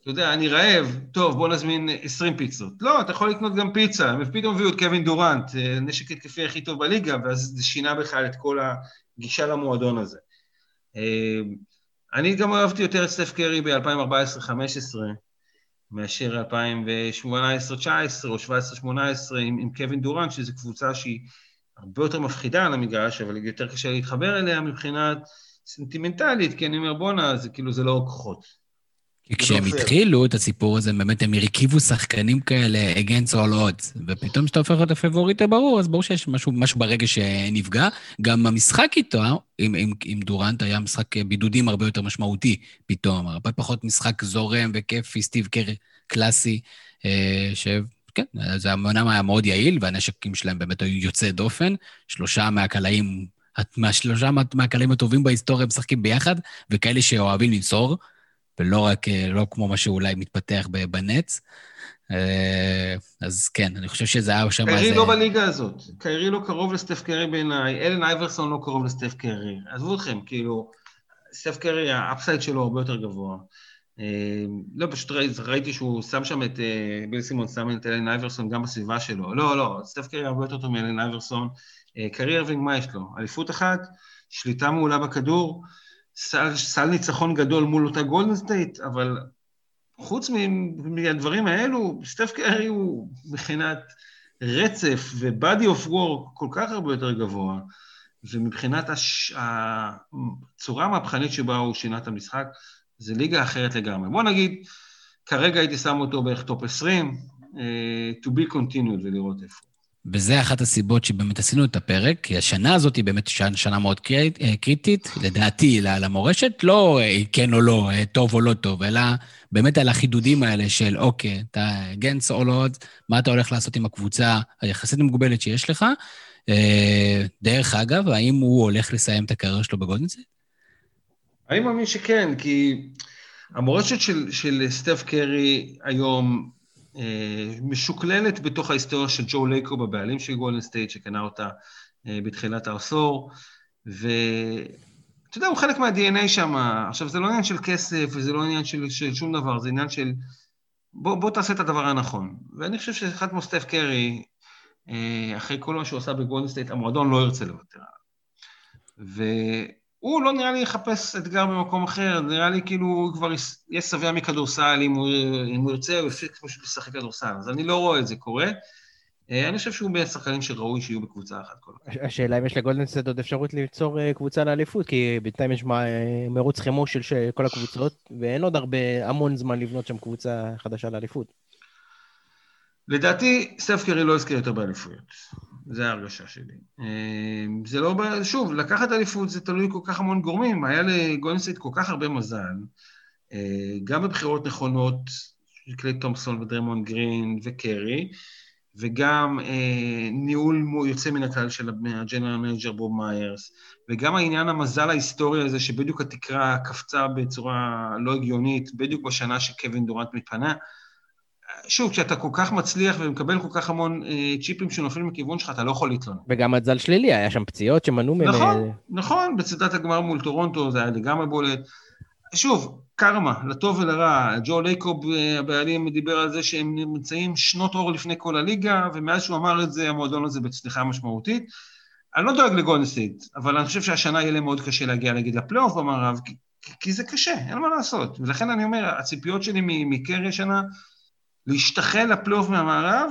אתה יודע, אני רעב, טוב, בוא נזמין 20 פיצות. לא, אתה יכול לקנות גם פיצה, הם פתאום הביאו את קווין דורנט, אה, נשק התקפי הכי טוב בליגה, ואז זה שינה בכלל את כל הגישה למועדון הזה. אה, אני גם אהבתי יותר את סטף קרי ב-2014-2015, מאשר 2018-2019 או 2017-2018 עם, עם קווין דורנט, שזו קבוצה שהיא הרבה יותר מפחידה על המגרש, אבל יותר קשה להתחבר אליה מבחינת סנטימנטלית, כי אני אומר, בואנה, זה כאילו, זה לא כוחות. כי כשהם לא התחילו את הסיפור הזה, באמת הם הרכיבו שחקנים כאלה against all odds, ופתאום כשאתה הופך להיות הפבוריט הברור, אז ברור שיש משהו, משהו ברגע שנפגע. גם המשחק איתו, עם, עם, עם דורנט, היה משחק בידודים הרבה יותר משמעותי פתאום, הרבה פחות משחק זורם וכיפי, סטיב קר קלאסי, אה, ש... כן, זה אמנם היה מאוד יעיל, והנשקים שלהם באמת היו יוצאי דופן. שלושה מהקלעים, מהשלושה מהקלעים הטובים בהיסטוריה משחקים ביחד, וכאלה שאוהבים למסור, ולא רק, לא כמו מה שאולי מתפתח בנץ. אה, אז כן, אני חושב שזה היה שם... קיירי לא בליגה הזאת. קיירי לא קרוב לסטף קרי בעיניי, אלן אייברסון לא קרוב לסטף קרי. עזבו אתכם, כאילו, סטף קרי, ה upside שלו הרבה יותר גבוה. לא, פשוט ראיתי שהוא שם שם את, אה, ביל סימון שם את אלן אייברסון גם בסביבה שלו. לא, לא, סטף קרי הרבה יותר טוב מאלן אייברסון. אה, קיירי ארווינג, מה יש לו? אליפות אחת, שליטה מעולה בכדור, סל, סל ניצחון גדול מול אותה גולדן סטייט, אבל חוץ מהדברים האלו, סטף קרי הוא מבחינת רצף ו- body of work כל כך הרבה יותר גבוה, ומבחינת הש... הצורה המהפכנית שבה הוא שינה את המשחק, זה ליגה אחרת לגמרי. בוא נגיד, כרגע הייתי שם אותו בערך טופ 20, uh, אה, to be continued ולראות איפה. וזה אחת הסיבות שבאמת עשינו את הפרק, כי השנה הזאת היא באמת שנה, מאוד אה, קריטית, לדעתי, למורשת, לא אה, כן או לא, טוב או לא טוב, אלא באמת על החידודים האלה של, אוקיי, אתה גנץ או לא, מה אתה הולך לעשות עם הקבוצה היחסית מוגבלת שיש לך, דרך אגב, האם הוא הולך לסיים את הקריירה שלו בגולדנסטייט? אני מאמין שכן, כי המורשת של, של סטף קרי היום אה, משוקללת בתוך ההיסטוריה של ג'ו לייקוב הבעלים של גולדן סטייט, שקנה אותה אה, בתחילת העשור, ואתה יודע, הוא חלק מה-DNA שם. עכשיו, זה לא עניין של כסף, וזה לא עניין של, של שום דבר, זה עניין של בוא, בוא תעשה את הדבר הנכון. ואני חושב שאחד כמו סטף קרי, אה, אחרי כל מה שהוא עשה בגולדן סטייט, המועדון לא ירצה לוותר עליו. הוא לא נראה לי יחפש אתגר במקום אחר, נראה לי כאילו הוא כבר יהיה שבע מכדורסל, אם הוא, אם הוא ירצה, הוא יפסיק פשוט לשחק כדורסל. אז אני לא רואה את זה קורה. אה, אני חושב שהוא מהשחקנים שראוי שיהיו בקבוצה אחת כל הזמן. השאלה אם יש לגולדנסטייט עוד אפשרות ליצור אה, קבוצה לאליפות, כי בינתיים יש אה, מרוץ חימוש של כל הקבוצות, ואין עוד הרבה, המון זמן לבנות שם קבוצה חדשה לאליפות. לדעתי, סטף קרי לא יזכה יותר באליפויות. זה ההרגשה שלי. אמ, זה לא, שוב, לקחת אליפות זה תלוי כל כך המון גורמים. היה לגולדנסטייט כל כך הרבה מזל, אה, גם בבחירות נכונות, קליי תומפסון ודריימונד גרין וקרי, וגם אה, ניהול יוצא מן הכלל של ה general manager בוב מיירס, וגם העניין המזל ההיסטורי הזה שבדיוק התקרה קפצה בצורה לא הגיונית, בדיוק בשנה שקווין דורנט מתפנה. שוב, כשאתה כל כך מצליח ומקבל כל כך המון אה, צ'יפים שנופלים מכיוון שלך, אתה לא יכול להתלונן. וגם מזל שלילי, היה שם פציעות שמנעו ממנו. נכון. נכון, בצדת הגמר מול טורונטו זה היה לגמרי בולט. שוב, קרמה, לטוב ולרע. ג'ו לייקוב, אה, הבעלים, דיבר על זה שהם נמצאים שנות אור לפני כל הליגה, ומאז שהוא אמר את זה, המועדון הזה בצליחה משמעותית. אני לא דואג לגולדנסטייט, אבל אני חושב שהשנה יהיה להם מאוד קשה להגיע, נגיד, לפלייאוף במערב, כי, כי זה קשה, אין מה לעשות. ולכן אני אומר, הציפיות שלי מקרי השנה, להשתחל לפלייאוף מהמערב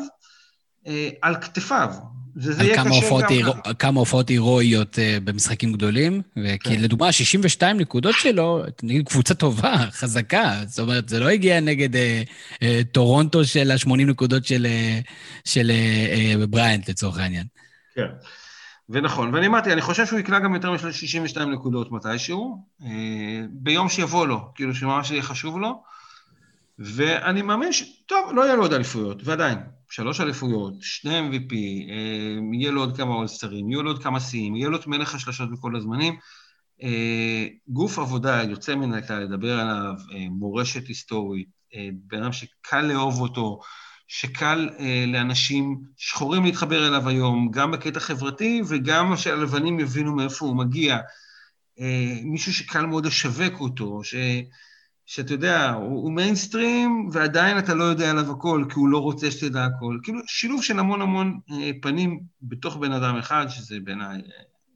אה, על כתפיו. וזה יהיה קשה גם ככה. כמה הופעות הירואיות אה, במשחקים גדולים, וכי כן. לדוגמה, 62 נקודות שלו, נגיד קבוצה טובה, [laughs] חזקה, זאת אומרת, זה לא הגיע נגד אה, אה, טורונטו של ה-80 נקודות של, אה, של אה, אה, בריינט, לצורך העניין. כן. ונכון, ואני אמרתי, אני חושב שהוא יקלע גם יותר מ-62 נקודות מתישהו, אה, ביום שיבוא לו, כאילו שממש יהיה חשוב לו. ואני מאמין ש... טוב, לא יהיה לו עוד אליפויות, ועדיין, שלוש אליפויות, שני MVP, אה, יהיה לו עוד כמה אולסטרים, יהיו לו עוד כמה שיאים, יהיה לו את מלך השלשות בכל הזמנים. אה, גוף עבודה יוצא מן הכלל לדבר עליו, אה, מורשת היסטורית, בן אדם שקל לאהוב אותו, שקל לאנשים שחורים להתחבר אליו היום, גם בקטע חברתי וגם שהלבנים יבינו מאיפה הוא מגיע. מישהו שקל מאוד לשווק אותו, ש... שאתה יודע, הוא, הוא מיינסטרים, ועדיין אתה לא יודע עליו הכל, כי הוא לא רוצה שתדע הכל. כאילו, שילוב של המון המון אה, פנים בתוך בן אדם אחד, שזה בעיניי אה,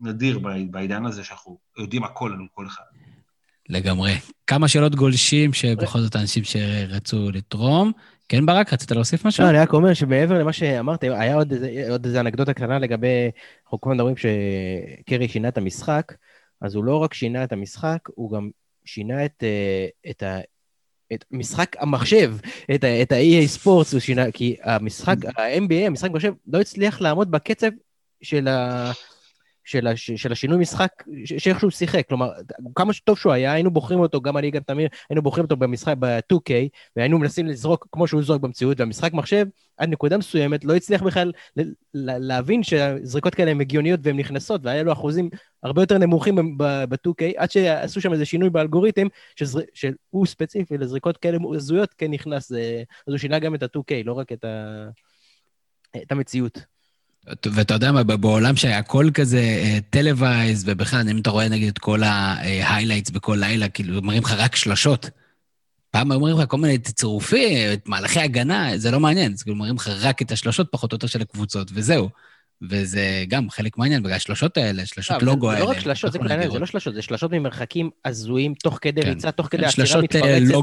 נדיר בעידן הזה, שאנחנו יודעים הכל על כל אחד. לגמרי. כמה שאלות גולשים שבכל זאת אנשים שרצו לתרום. כן, ברק, רצית להוסיף משהו? לא, אני רק אומר שמעבר למה שאמרת, היה עוד איזה, עוד איזה אנקדוטה קטנה לגבי, אנחנו כל הזמן מדברים שקרי שינה את המשחק, אז הוא לא רק שינה את המשחק, הוא גם שינה את, אה, את, ה, את משחק המחשב, את, את ה-EA ספורטס הוא שינה, כי המשחק, ה-NBA, המשחק מחשב, לא הצליח לעמוד בקצב של, ה, של, הש, של השינוי משחק, שאיך שהוא שיחק. כלומר, כמה שטוב שהוא היה, היינו בוחרים אותו, גם אני, גם תמיר, היינו בוחרים אותו במשחק ב-2K, והיינו מנסים לזרוק כמו שהוא זורק במציאות, והמשחק מחשב, עד נקודה מסוימת, לא הצליח בכלל להבין שהזריקות כאלה הן הגיוניות והן נכנסות, והיה לו אחוזים הרבה יותר נמוכים ב-2K, עד שעשו שם איזה שינוי באלגוריתם, שזר... שהוא ספציפי לזריקות כאלה הזויות כן נכנס, אז הוא שינה גם את ה-2K, לא רק את, ה... את המציאות. ואתה יודע מה, בעולם שהכל כזה televised, אה, ובכלל, אם אתה רואה נגיד את כל ה highlights בכל לילה, כאילו, אומרים לך רק שלשות. פעם אומרים לך כל מיני צירופים, מהלכי הגנה, זה לא מעניין, זה כאילו אומרים לך רק את השלשות פחות או יותר של הקבוצות, וזהו. וזה גם חלק מהעניין, בגלל השלשות האלה, שלשות לוגו האלה. זה לא רק שלשות, זה זה לא שלשות, זה שלשות ממרחקים הזויים, תוך כדי כן. ריצה, תוך כדי עצירה אה, מתפרצת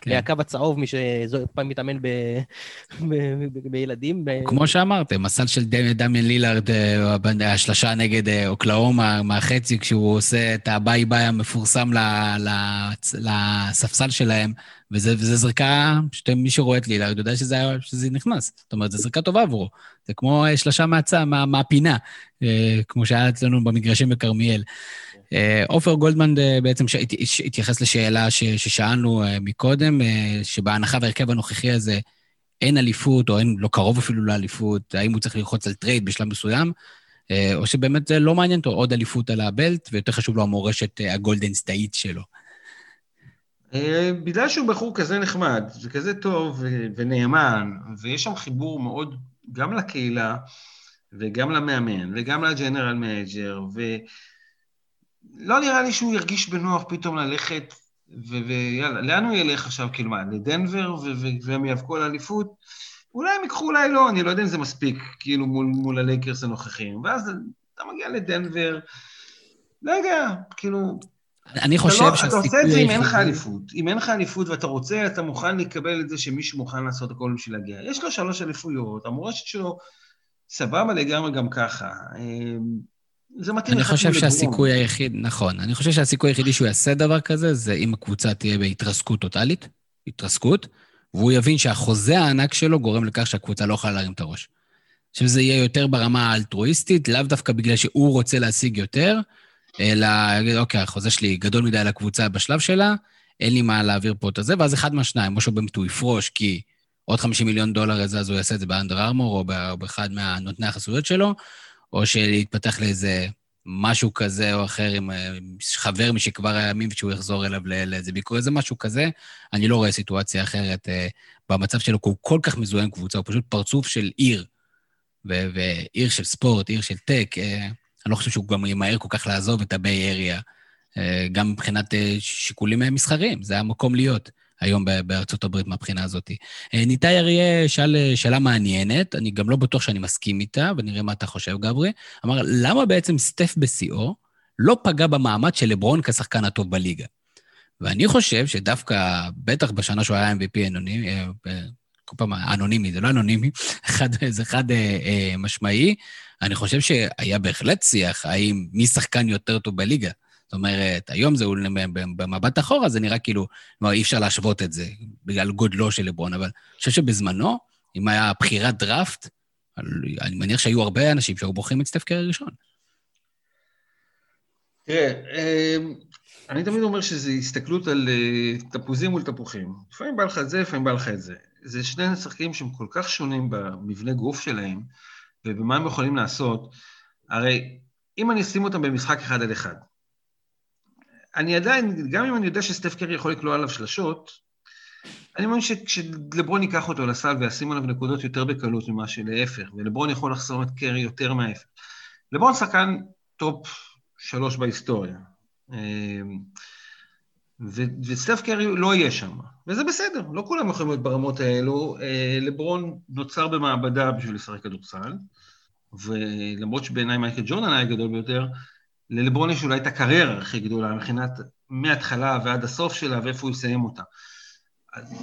כן. מהקו הצהוב, מי שפעם מתאמן בילדים. כמו שאמרתם, מסל של דמיין לילארד, אה, השלשה נגד אה, אוקלאומה מהחצי, כשהוא עושה את הביי ביי המפורסם לספסל שלהם. וזה זריקה, שמי שרואה את לילארד יודע שזה, שזה נכנס. זאת אומרת, זו זריקה טובה עבורו. זה כמו אה, שלושה מהצע, מה, מהפינה, אה, כמו שהיה אצלנו במגרשים בכרמיאל. אה, עופר גולדמן בעצם התייחס לשאלה ש, ששאלנו מקודם, שבהנחה והרכב הנוכחי הזה אין אליפות, או אין, לא קרוב אפילו לאליפות, האם הוא צריך ללחוץ על טרייד בשלב מסוים? אה, או שבאמת זה לא מעניין אותו עוד אליפות על הבלט, ויותר חשוב לו המורשת הגולדן סטאית שלו. בגלל שהוא בחור כזה נחמד, וכזה טוב ונאמן, ויש שם חיבור מאוד גם לקהילה, וגם למאמן, וגם ל general manager, ולא נראה לי שהוא ירגיש בנוח פתאום ללכת, ויאללה, לאן הוא ילך עכשיו? כאילו מה, לדנבר, והם יאבקו על אליפות? אולי הם ייקחו, אולי לא, אני לא יודע אם זה מספיק, כאילו מול, מול הלייקרס הנוכחים. ואז אתה מגיע לדנבר, לא יודע, כאילו... אני חושב לא, שהסיכוי... אתה עושה את זה אם אין לך אליפות. אם אין לך אליפות ואתה רוצה, אתה מוכן לקבל את זה שמישהו מוכן לעשות הכל בשביל להגיע. יש לו שלוש אליפויות, המורשת שלו סבבה לגמרי גם ככה. אמ, זה מתאים אני חושב שהסיכוי היחיד, נכון, אני חושב שהסיכוי היחידי שהוא יעשה דבר כזה, זה אם הקבוצה תהיה בהתרסקות טוטאלית, התרסקות, והוא יבין שהחוזה הענק שלו גורם לכך שהקבוצה לא יכולה להרים את הראש. עכשיו זה יהיה יותר ברמה האלטרואיסטית, לאו דווקא בגלל שהוא רוצה להשיג יותר, אלא, אוקיי, החוזה שלי גדול מדי לקבוצה בשלב שלה, אין לי מה להעביר פה את הזה, ואז אחד מהשניים, או שהוא באמת הוא יפרוש כי עוד 50 מיליון דולר איזה, אז הוא יעשה את זה באנדר ארמור, או באחד מהנותני החסויות שלו, או שיתפתח לאיזה משהו כזה או אחר עם חבר משכבר הימים, שהוא יחזור אליו לאיזה ביקור, איזה משהו כזה. אני לא רואה סיטואציה אחרת uh, במצב שלו, כי הוא כל כך מזוהה עם קבוצה, הוא פשוט פרצוף של עיר, ועיר של ספורט, עיר של טק. אני לא חושב שהוא גם ימהר כל כך לעזוב את הביי אריה, uh, גם מבחינת uh, שיקולים מסחריים, זה המקום להיות. היום בארצות הברית מהבחינה הזאת. אה, ניתאי אריה שאל אה, שאלה מעניינת, אני גם לא בטוח שאני מסכים איתה, ונראה מה אתה חושב, גברי. אמר, למה בעצם סטף בשיאו לא פגע במעמד של לברון כשחקן הטוב בליגה? ואני חושב שדווקא, בטח בשנה שהוא היה MVP אנונימי, אה, כל פעם אנונימי, זה לא אנונימי, [laughs] אחד, זה חד אה, אה, משמעי, אני חושב שהיה בהחלט שיח האם מי שחקן יותר טוב בליגה. זאת אומרת, היום זה במבט אחורה, זה נראה כאילו, כלומר, אי אפשר להשוות את זה בגלל גודלו של לברון, אבל אני חושב שבזמנו, אם היה בחירת דראפט, אני מניח שהיו הרבה אנשים שהיו בוחרים את סטף קרי ראשון. תראה, אמ, אני תמיד אומר שזו הסתכלות על אה, תפוזים מול תפוחים. לפעמים בא לך את זה, לפעמים בא לך את זה. זה שני משחקים שהם כל כך שונים במבנה גוף שלהם, ובמה הם יכולים לעשות. הרי אם אני אשים אותם במשחק אחד על אחד, אני עדיין, גם אם אני יודע שסטף קרי יכול לקלוע עליו שלשות, אני מאמין שכשלברון ייקח אותו לסל וישים עליו נקודות יותר בקלות ממה שלהפך, ולברון יכול לחסום את קרי יותר מההפך. לברון שחקן טופ שלוש בהיסטוריה. וסטף קרי לא יהיה שם, וזה בסדר, לא כולם יכולים להיות ברמות האלו. אה, לברון נוצר במעבדה בשביל לשחק כדורסל, ולמרות שבעיניי מייקל ג'ורדן היה גדול ביותר, ללברון יש אולי את הקריירה הכי גדולה, מבחינת מההתחלה ועד הסוף שלה ואיפה הוא יסיים אותה.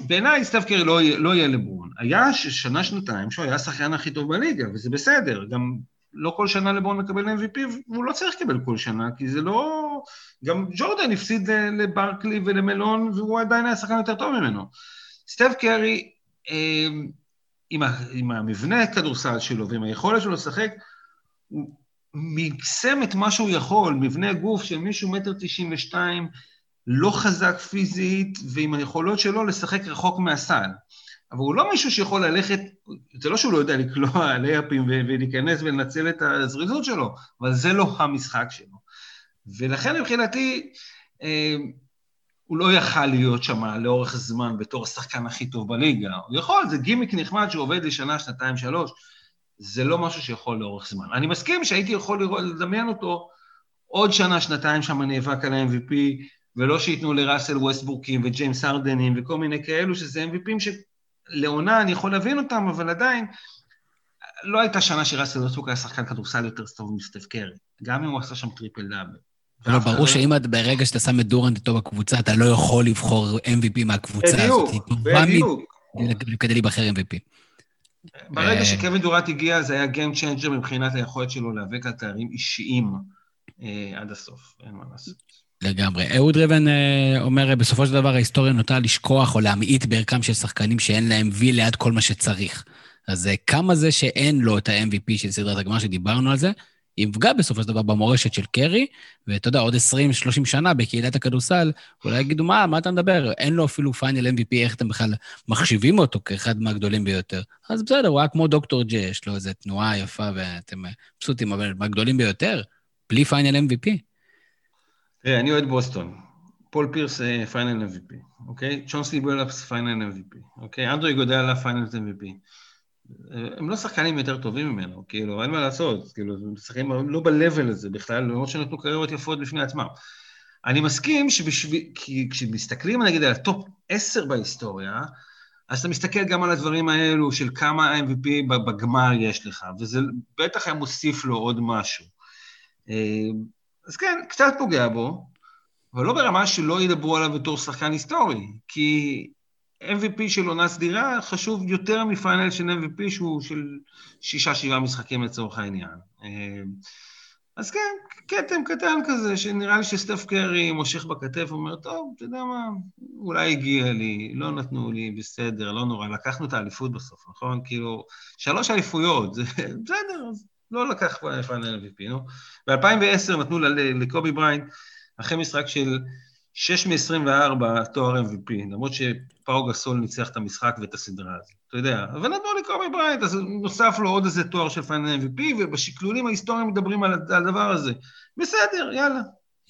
בעיניי סטף קרי לא, לא יהיה לברון. היה שנה, שנתיים שהוא היה השחקן הכי טוב בליגה, וזה בסדר. גם לא כל שנה לברון מקבל MVP, והוא לא צריך לקבל כל שנה, כי זה לא... גם ג'ורדן הפסיד לברקלי ולמלון, והוא עדיין היה שחקן יותר טוב ממנו. סטף קרי, אה, עם, עם המבנה הכדורסל שלו ועם היכולת שלו לשחק, הוא מקסם את מה שהוא יכול, מבנה גוף של מישהו מטר תשעים ושתיים, לא חזק פיזית, ועם היכולות שלו לשחק רחוק מהסל. אבל הוא לא מישהו שיכול ללכת, זה לא שהוא לא יודע לקלוע לייפים ולהיכנס ולנצל את הזריזות שלו, אבל זה לא המשחק שלו. ולכן מבחינתי, אה, הוא לא יכל להיות שם לאורך זמן בתור השחקן הכי טוב בליגה. הוא יכול, זה גימיק נחמד שעובד לשנה, שנתיים, שלוש, זה לא משהו שיכול לאורך זמן. אני מסכים שהייתי יכול לראות, לדמיין אותו עוד שנה, שנתיים שם נאבק על ה-MVP, ולא שייתנו לראסל ווסטבורקים וג'יימס ארדנים וכל מיני כאלו, שזה MVPים שלעונה אני יכול להבין אותם, אבל עדיין, לא הייתה שנה שראסל ווסטבורק היה שחקן כדורסל יותר טוב מסטף קרי, גם אם הוא עשה שם טריפל דאבל. לא, ברור שאם את ברגע שאתה שם את דורנט איתו בקבוצה, אתה לא יכול לבחור MVP מהקבוצה הזאת. בדיוק, בדיוק. כדי להיבחר MVP. ברגע אה, שקווין דורנט הגיע, זה היה Game Changer מבחינת היכולת שלו להיאבק על תארים אישיים אה, עד הסוף, אין מה לעשות. לגמרי. אהוד רבן אה, אומר, בסופו של דבר ההיסטוריה נוטה לשכוח או להמעיט בערכם של שחקנים שאין להם וי ליד כל מה שצריך. אז כמה זה שאין לו את ה-MVP של סדרת הגמר שדיברנו על זה, יפגע בסופו של דבר במורשת של קרי, ואתה יודע, עוד 20-30 שנה בקהילת הכדורסל, אולי יגידו, מה, מה אתה מדבר? אין לו אפילו Final MVP, איך אתם בכלל מחשיבים אותו כאחד מהגדולים ביותר? אז בסדר, הוא היה כמו דוקטור ג'י, יש לו איזו תנועה יפה ואתם מבסוטים, אבל מהגדולים ביותר, בלי פיינל MVP. תראה, אני אוהד בוסטון. פול פירס Final MVP, אוקיי? צ'ונסי בילאפס Final MVP, אוקיי? אנדרה איגודלה Final MVP. הם לא שחקנים יותר טובים ממנו, כאילו, אין מה לעשות, כאילו, הם משחקים לא ב-level הזה בכלל, למרות שנתנו קריירות יפות בפני עצמם. אני מסכים שבשביל, כי כשמסתכלים נגיד על ה top 10 בהיסטוריה, אז אתה מסתכל גם על הדברים האלו של כמה MVP בגמר יש לך, וזה בטח היה מוסיף לו עוד משהו. אה, אז כן, קצת פוגע בו, אבל לא ברמה שלא ידברו עליו בתור שחקן היסטורי, כי MVP של עונה סדירה חשוב יותר מפיינל של MVP שהוא של שישה-שבעה משחקים לצורך העניין. אה, אז כן, כתם קטן כזה, שנראה לי שסטף קרי מושך בכתף ואומר, טוב, אתה יודע מה, אולי הגיע לי, לא נתנו לי, בסדר, לא נורא, לקחנו את האליפות בסוף, נכון? כאילו, שלוש אליפויות, זה [laughs] בסדר, אז לא לקח Final MVP, נו. ב-2010 נתנו לקובי בריינט, אחרי משחק של 6 מ-24 תואר MVP, למרות שפאו גסול ניצח את המשחק ואת הסדרה הזאת, אתה יודע. אבל נתנו לקובי בריינט, אז נוסף לו עוד איזה תואר של Final MVP, ובשקלולים ההיסטוריים מדברים על, הדבר הזה. בסדר, יאללה.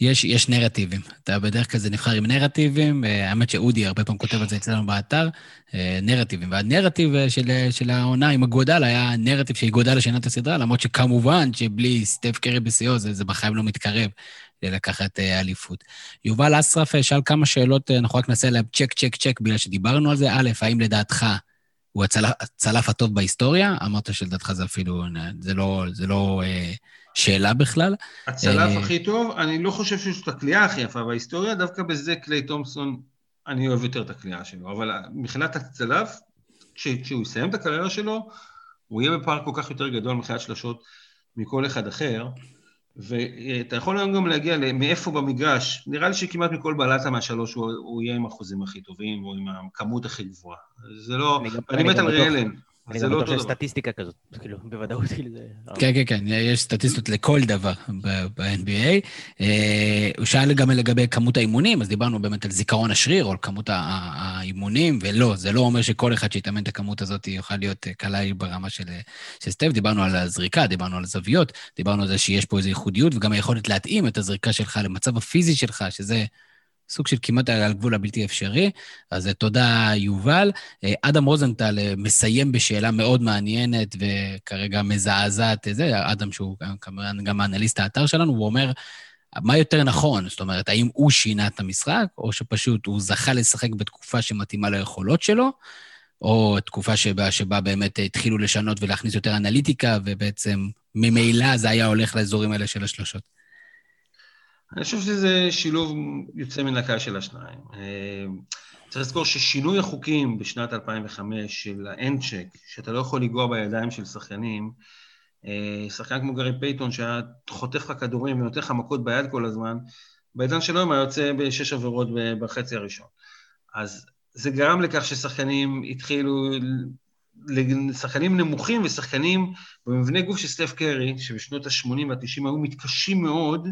יש, יש נרטיבים. אתה בדרך כלל זה נבחר עם נרטיבים, אה, האמת שאודי הרבה פעמים כותב על זה אצלנו באתר, אה, נרטיבים. והנרטיב אה, של, של העונה עם איגודלה היה נרטיב שאיגודלה שינה את הסדרה, למרות שכמובן שבלי סטף קרי בשיאו זה, זה בחיים לא מתקרב לקחת אליפות. יובל אסרף שאל כמה שאלות, אנחנו רק נעשה עליהם צ'ק, צ'ק, צ'ק, בגלל שדיברנו על זה. א', האם לדעתך הוא הצלף, הטוב בהיסטוריה? אמרת שלדעתך זה אפילו, זה לא, זה לא אה, שאלה בכלל. הצלף אה, הכי טוב, אני לא חושב שיש את הקליעה הכי יפה בהיסטוריה, דווקא בזה קליי תומפסון, אני אוהב יותר את הקליעה שלו, אבל מבחינת הצלף, כשהוא יסיים את הקריירה שלו, הוא יהיה בפער כל כך יותר גדול מבחינת שלשות מכל אחד אחר. ואתה יכול היום גם להגיע מאיפה במגרש, נראה לי שכמעט מכל בלטה מהשלוש הוא, הוא יהיה עם האחוזים הכי טובים, או עם הכמות הכי גבוהה. זה לא, אני, אני מת על ריאלן. אני גם לא בטוח שיש סטטיסטיקה כזאת, [laughs] כאילו, בוודאות, כאילו זה... כן, כן, כן, יש סטטיסטיות לכל דבר ב-NBA. אה, הוא שאל גם לגבי כמות האימונים, אז דיברנו באמת על זיכרון השריר, או על כמות האימונים, ולא, זה לא אומר שכל אחד שיתאמן את הכמות הזאת יוכל להיות אה, קלעי ברמה של סטף. דיברנו על הזריקה, דיברנו על הזוויות, דיברנו על זה שיש פה איזו ייחודיות, וגם היכולת להתאים את הזריקה שלך למצב הפיזי שלך, שזה... סוג של כמעט על גבול הבלתי אפשרי. אז אה, תודה, יובל. אה, אדם רוזנטל אה, מסיים בשאלה מאוד מעניינת וכרגע מזעזעת, זה, אדם שהוא כמובן גם האנליסט האתר שלנו, הוא אומר, מה יותר נכון? זאת אומרת, האם הוא שינה את המשחק, או שפשוט הוא זכה לשחק בתקופה שמתאימה ליכולות שלו, או תקופה שבה, שבה באמת התחילו לשנות ולהכניס יותר אנליטיקה, ובעצם ממילא זה היה הולך לאזורים האלה של השלושות. אני חושב שזה שילוב יוצא מן הכלל של השניים. אה, צריך לזכור ששינוי החוקים בשנת 2005 של hand check, שאתה לא יכול לגעת בידיים של שחקנים, אה, שחקן כמו גארי פייטון שהיה חוטף לך כדורים ונותן לך מכות ביד כל הזמן, בעידן של היום היה יוצא בשש עבירות בחצי הראשון. אז זה גרם לכך ששחקנים התחילו, שחקנים נמוכים ושחקנים במבנה גוף של סטף קרי, שבשנות ה-80 וה-90 היו מתקשים מאוד,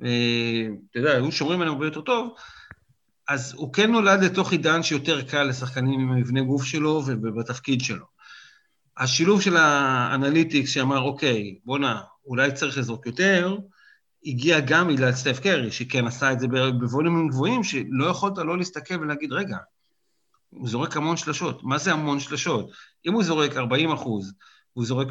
אתה יודע, היו שומרים עליהם הרבה יותר טוב, אז הוא כן נולד לתוך עידן שיותר קל לשחקנים עם המבנה גוף שלו ובתפקיד שלו. השילוב של האנליטיקס שאמר, אוקיי, בואנה, אולי צריך לזרוק יותר, הגיע גם בגלל סטף קרי, שכן עשה את זה בווליומים גבוהים, שלא יכולת לא להסתכל ולהגיד, רגע, הוא זורק המון שלשות. מה זה המון שלשות? אם הוא זורק 40 אחוז, הוא זורק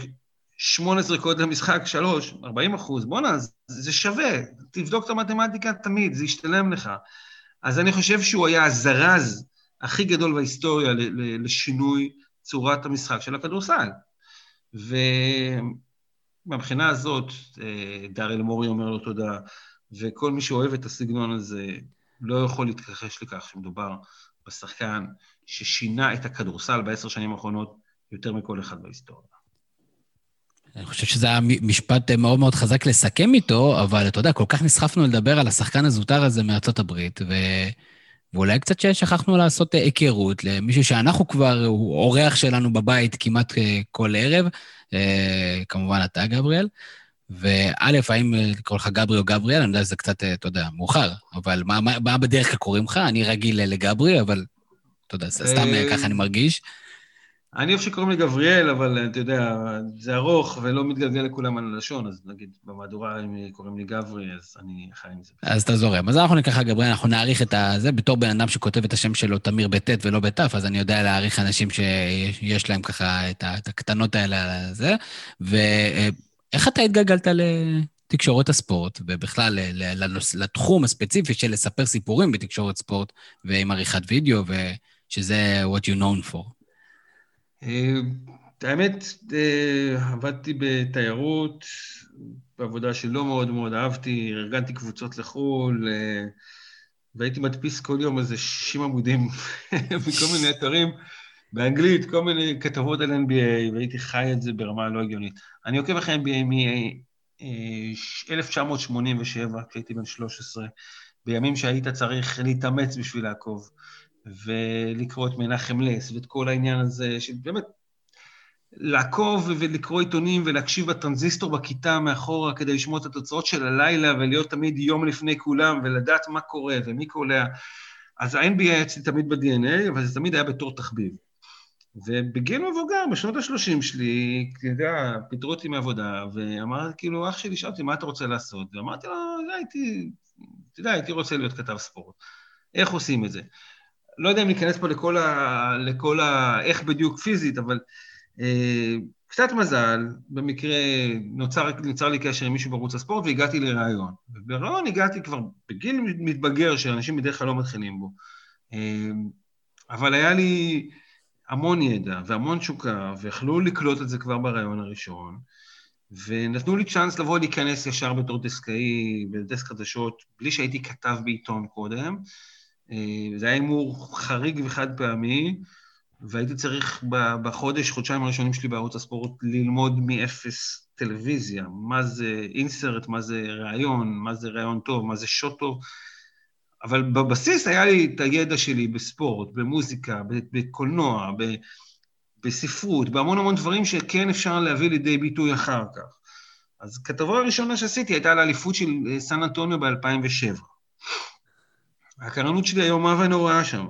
שמונה זריקות למשחק, שלוש, 40 אחוז, בואנה, זה שווה, תבדוק את המתמטיקה תמיד, זה ישתלם לך. אז אני חושב שהוא היה הזרז הכי גדול בהיסטוריה לשינוי צורת המשחק של הכדורסל. ומבחינה הזאת, אה, דארל מורי אומר לו תודה, וכל מי שאוהב את הסגנון הזה לא יכול להתכחש לכך שמדובר בשחקן ששינה את הכדורסל בעשר שנים האחרונות יותר מכל אחד בהיסטוריה. אני חושב שזה היה משפט מאוד מאוד חזק לסכם איתו, אבל אתה יודע, כל כך נסחפנו לדבר על השחקן הזוטר הזה מארצות הברית, ו... ואולי קצת ששכחנו לעשות היכרות למישהו שאנחנו כבר, הוא אורח שלנו בבית כמעט כל ערב, אה, כמובן אתה, גבריאל. וא', האם לקרוא לך גברי או גבריאל, אני יודע שזה קצת, אתה יודע, מאוחר, אבל מה, מה, מה בדרך כלל קוראים לך? אני רגיל לגברי, אבל אתה יודע, סתם ככה אני מרגיש. אני אוהב שקוראים לי גבריאל, אבל אתה יודע, זה ארוך ולא מתגלגל לכולם על הלשון, אז נגיד במהדורה, אם קוראים לי גברי, אז אני חי עם זה. אז אתה זורם. אז אנחנו ניקח גבריאל, אנחנו נעריך את זה. בתור בן אדם שכותב את השם שלו תמיר בט' ולא בת', אז אני יודע להעריך אנשים שיש להם ככה את הקטנות האלה על זה. ואיך אתה התגלגלת לתקשורת הספורט, ובכלל לתחום הספציפי של לספר סיפורים בתקשורת ספורט, ועם עריכת וידאו, ושזה what you known for? אה, האמת, אה, עבדתי בתיירות, בעבודה שלא מאוד מאוד אהבתי, ארגנתי קבוצות לחו"ל, אה, והייתי מדפיס כל יום איזה 60 עמודים [laughs] מכל מיני אתרים באנגלית, כל מיני כתבות על NBA, והייתי חי את זה ברמה לא הגיונית. אני עוקב אחרי NBA מ-1987, כשהייתי בן 13, בימים שהיית צריך להתאמץ בשביל לעקוב. ולקרוא את מנחם לס, ואת כל העניין הזה, שבאמת, לעקוב ולקרוא עיתונים ולהקשיב בטרנזיסטור בכיתה מאחורה כדי לשמוע את התוצאות של הלילה ולהיות תמיד יום לפני כולם ולדעת מה קורה ומי קולע. אז ה-NBA אצלי תמיד ב-DNA, אבל זה תמיד היה בתור תחביב. ובגיל מבוגר, בשנות ה-30 שלי, אתה יודע, פיטרו אותי מעבודה, ואמר, כאילו, אח שלי שאל אותי, מה אתה רוצה לעשות? ואמרתי לו, הייתי, אתה יודע, הייתי רוצה להיות כתב ספורט. איך עושים את זה? לא יודע אם ניכנס פה לכל ה... לכל ה... איך בדיוק פיזית, אבל אה, קצת מזל, במקרה נוצר, נוצר לי קשר עם מישהו בערוץ הספורט והגעתי לראיון. ובראיון הגעתי כבר בגיל מתבגר שאנשים בדרך כלל לא מתחילים בו. אה, אבל היה לי המון ידע והמון תשוקה, ויכלו לקלוט את זה כבר בראיון הראשון. ונתנו לי צ'אנס לבוא להיכנס ישר בתור דסקאי בדסק חדשות, בלי שהייתי כתב בעיתון קודם. אה, זה היה הימור חריג וחד פעמי, והייתי צריך בחודש, חודשיים הראשונים שלי בערוץ הספורט ללמוד מאפס טלוויזיה, מה זה אינסרט, מה זה ראיון, מה זה ראיון טוב, מה זה שוט טוב. אבל בבסיס היה לי את הידע שלי בספורט, במוזיקה, בקולנוע, בספרות, בהמון המון דברים שכן אפשר להביא לידי ביטוי אחר כך. אז כתבה הראשונה שעשיתי הייתה על האליפות של סן אנטוניו ב-2007. הקרנות שלי איומה ונוראה שם.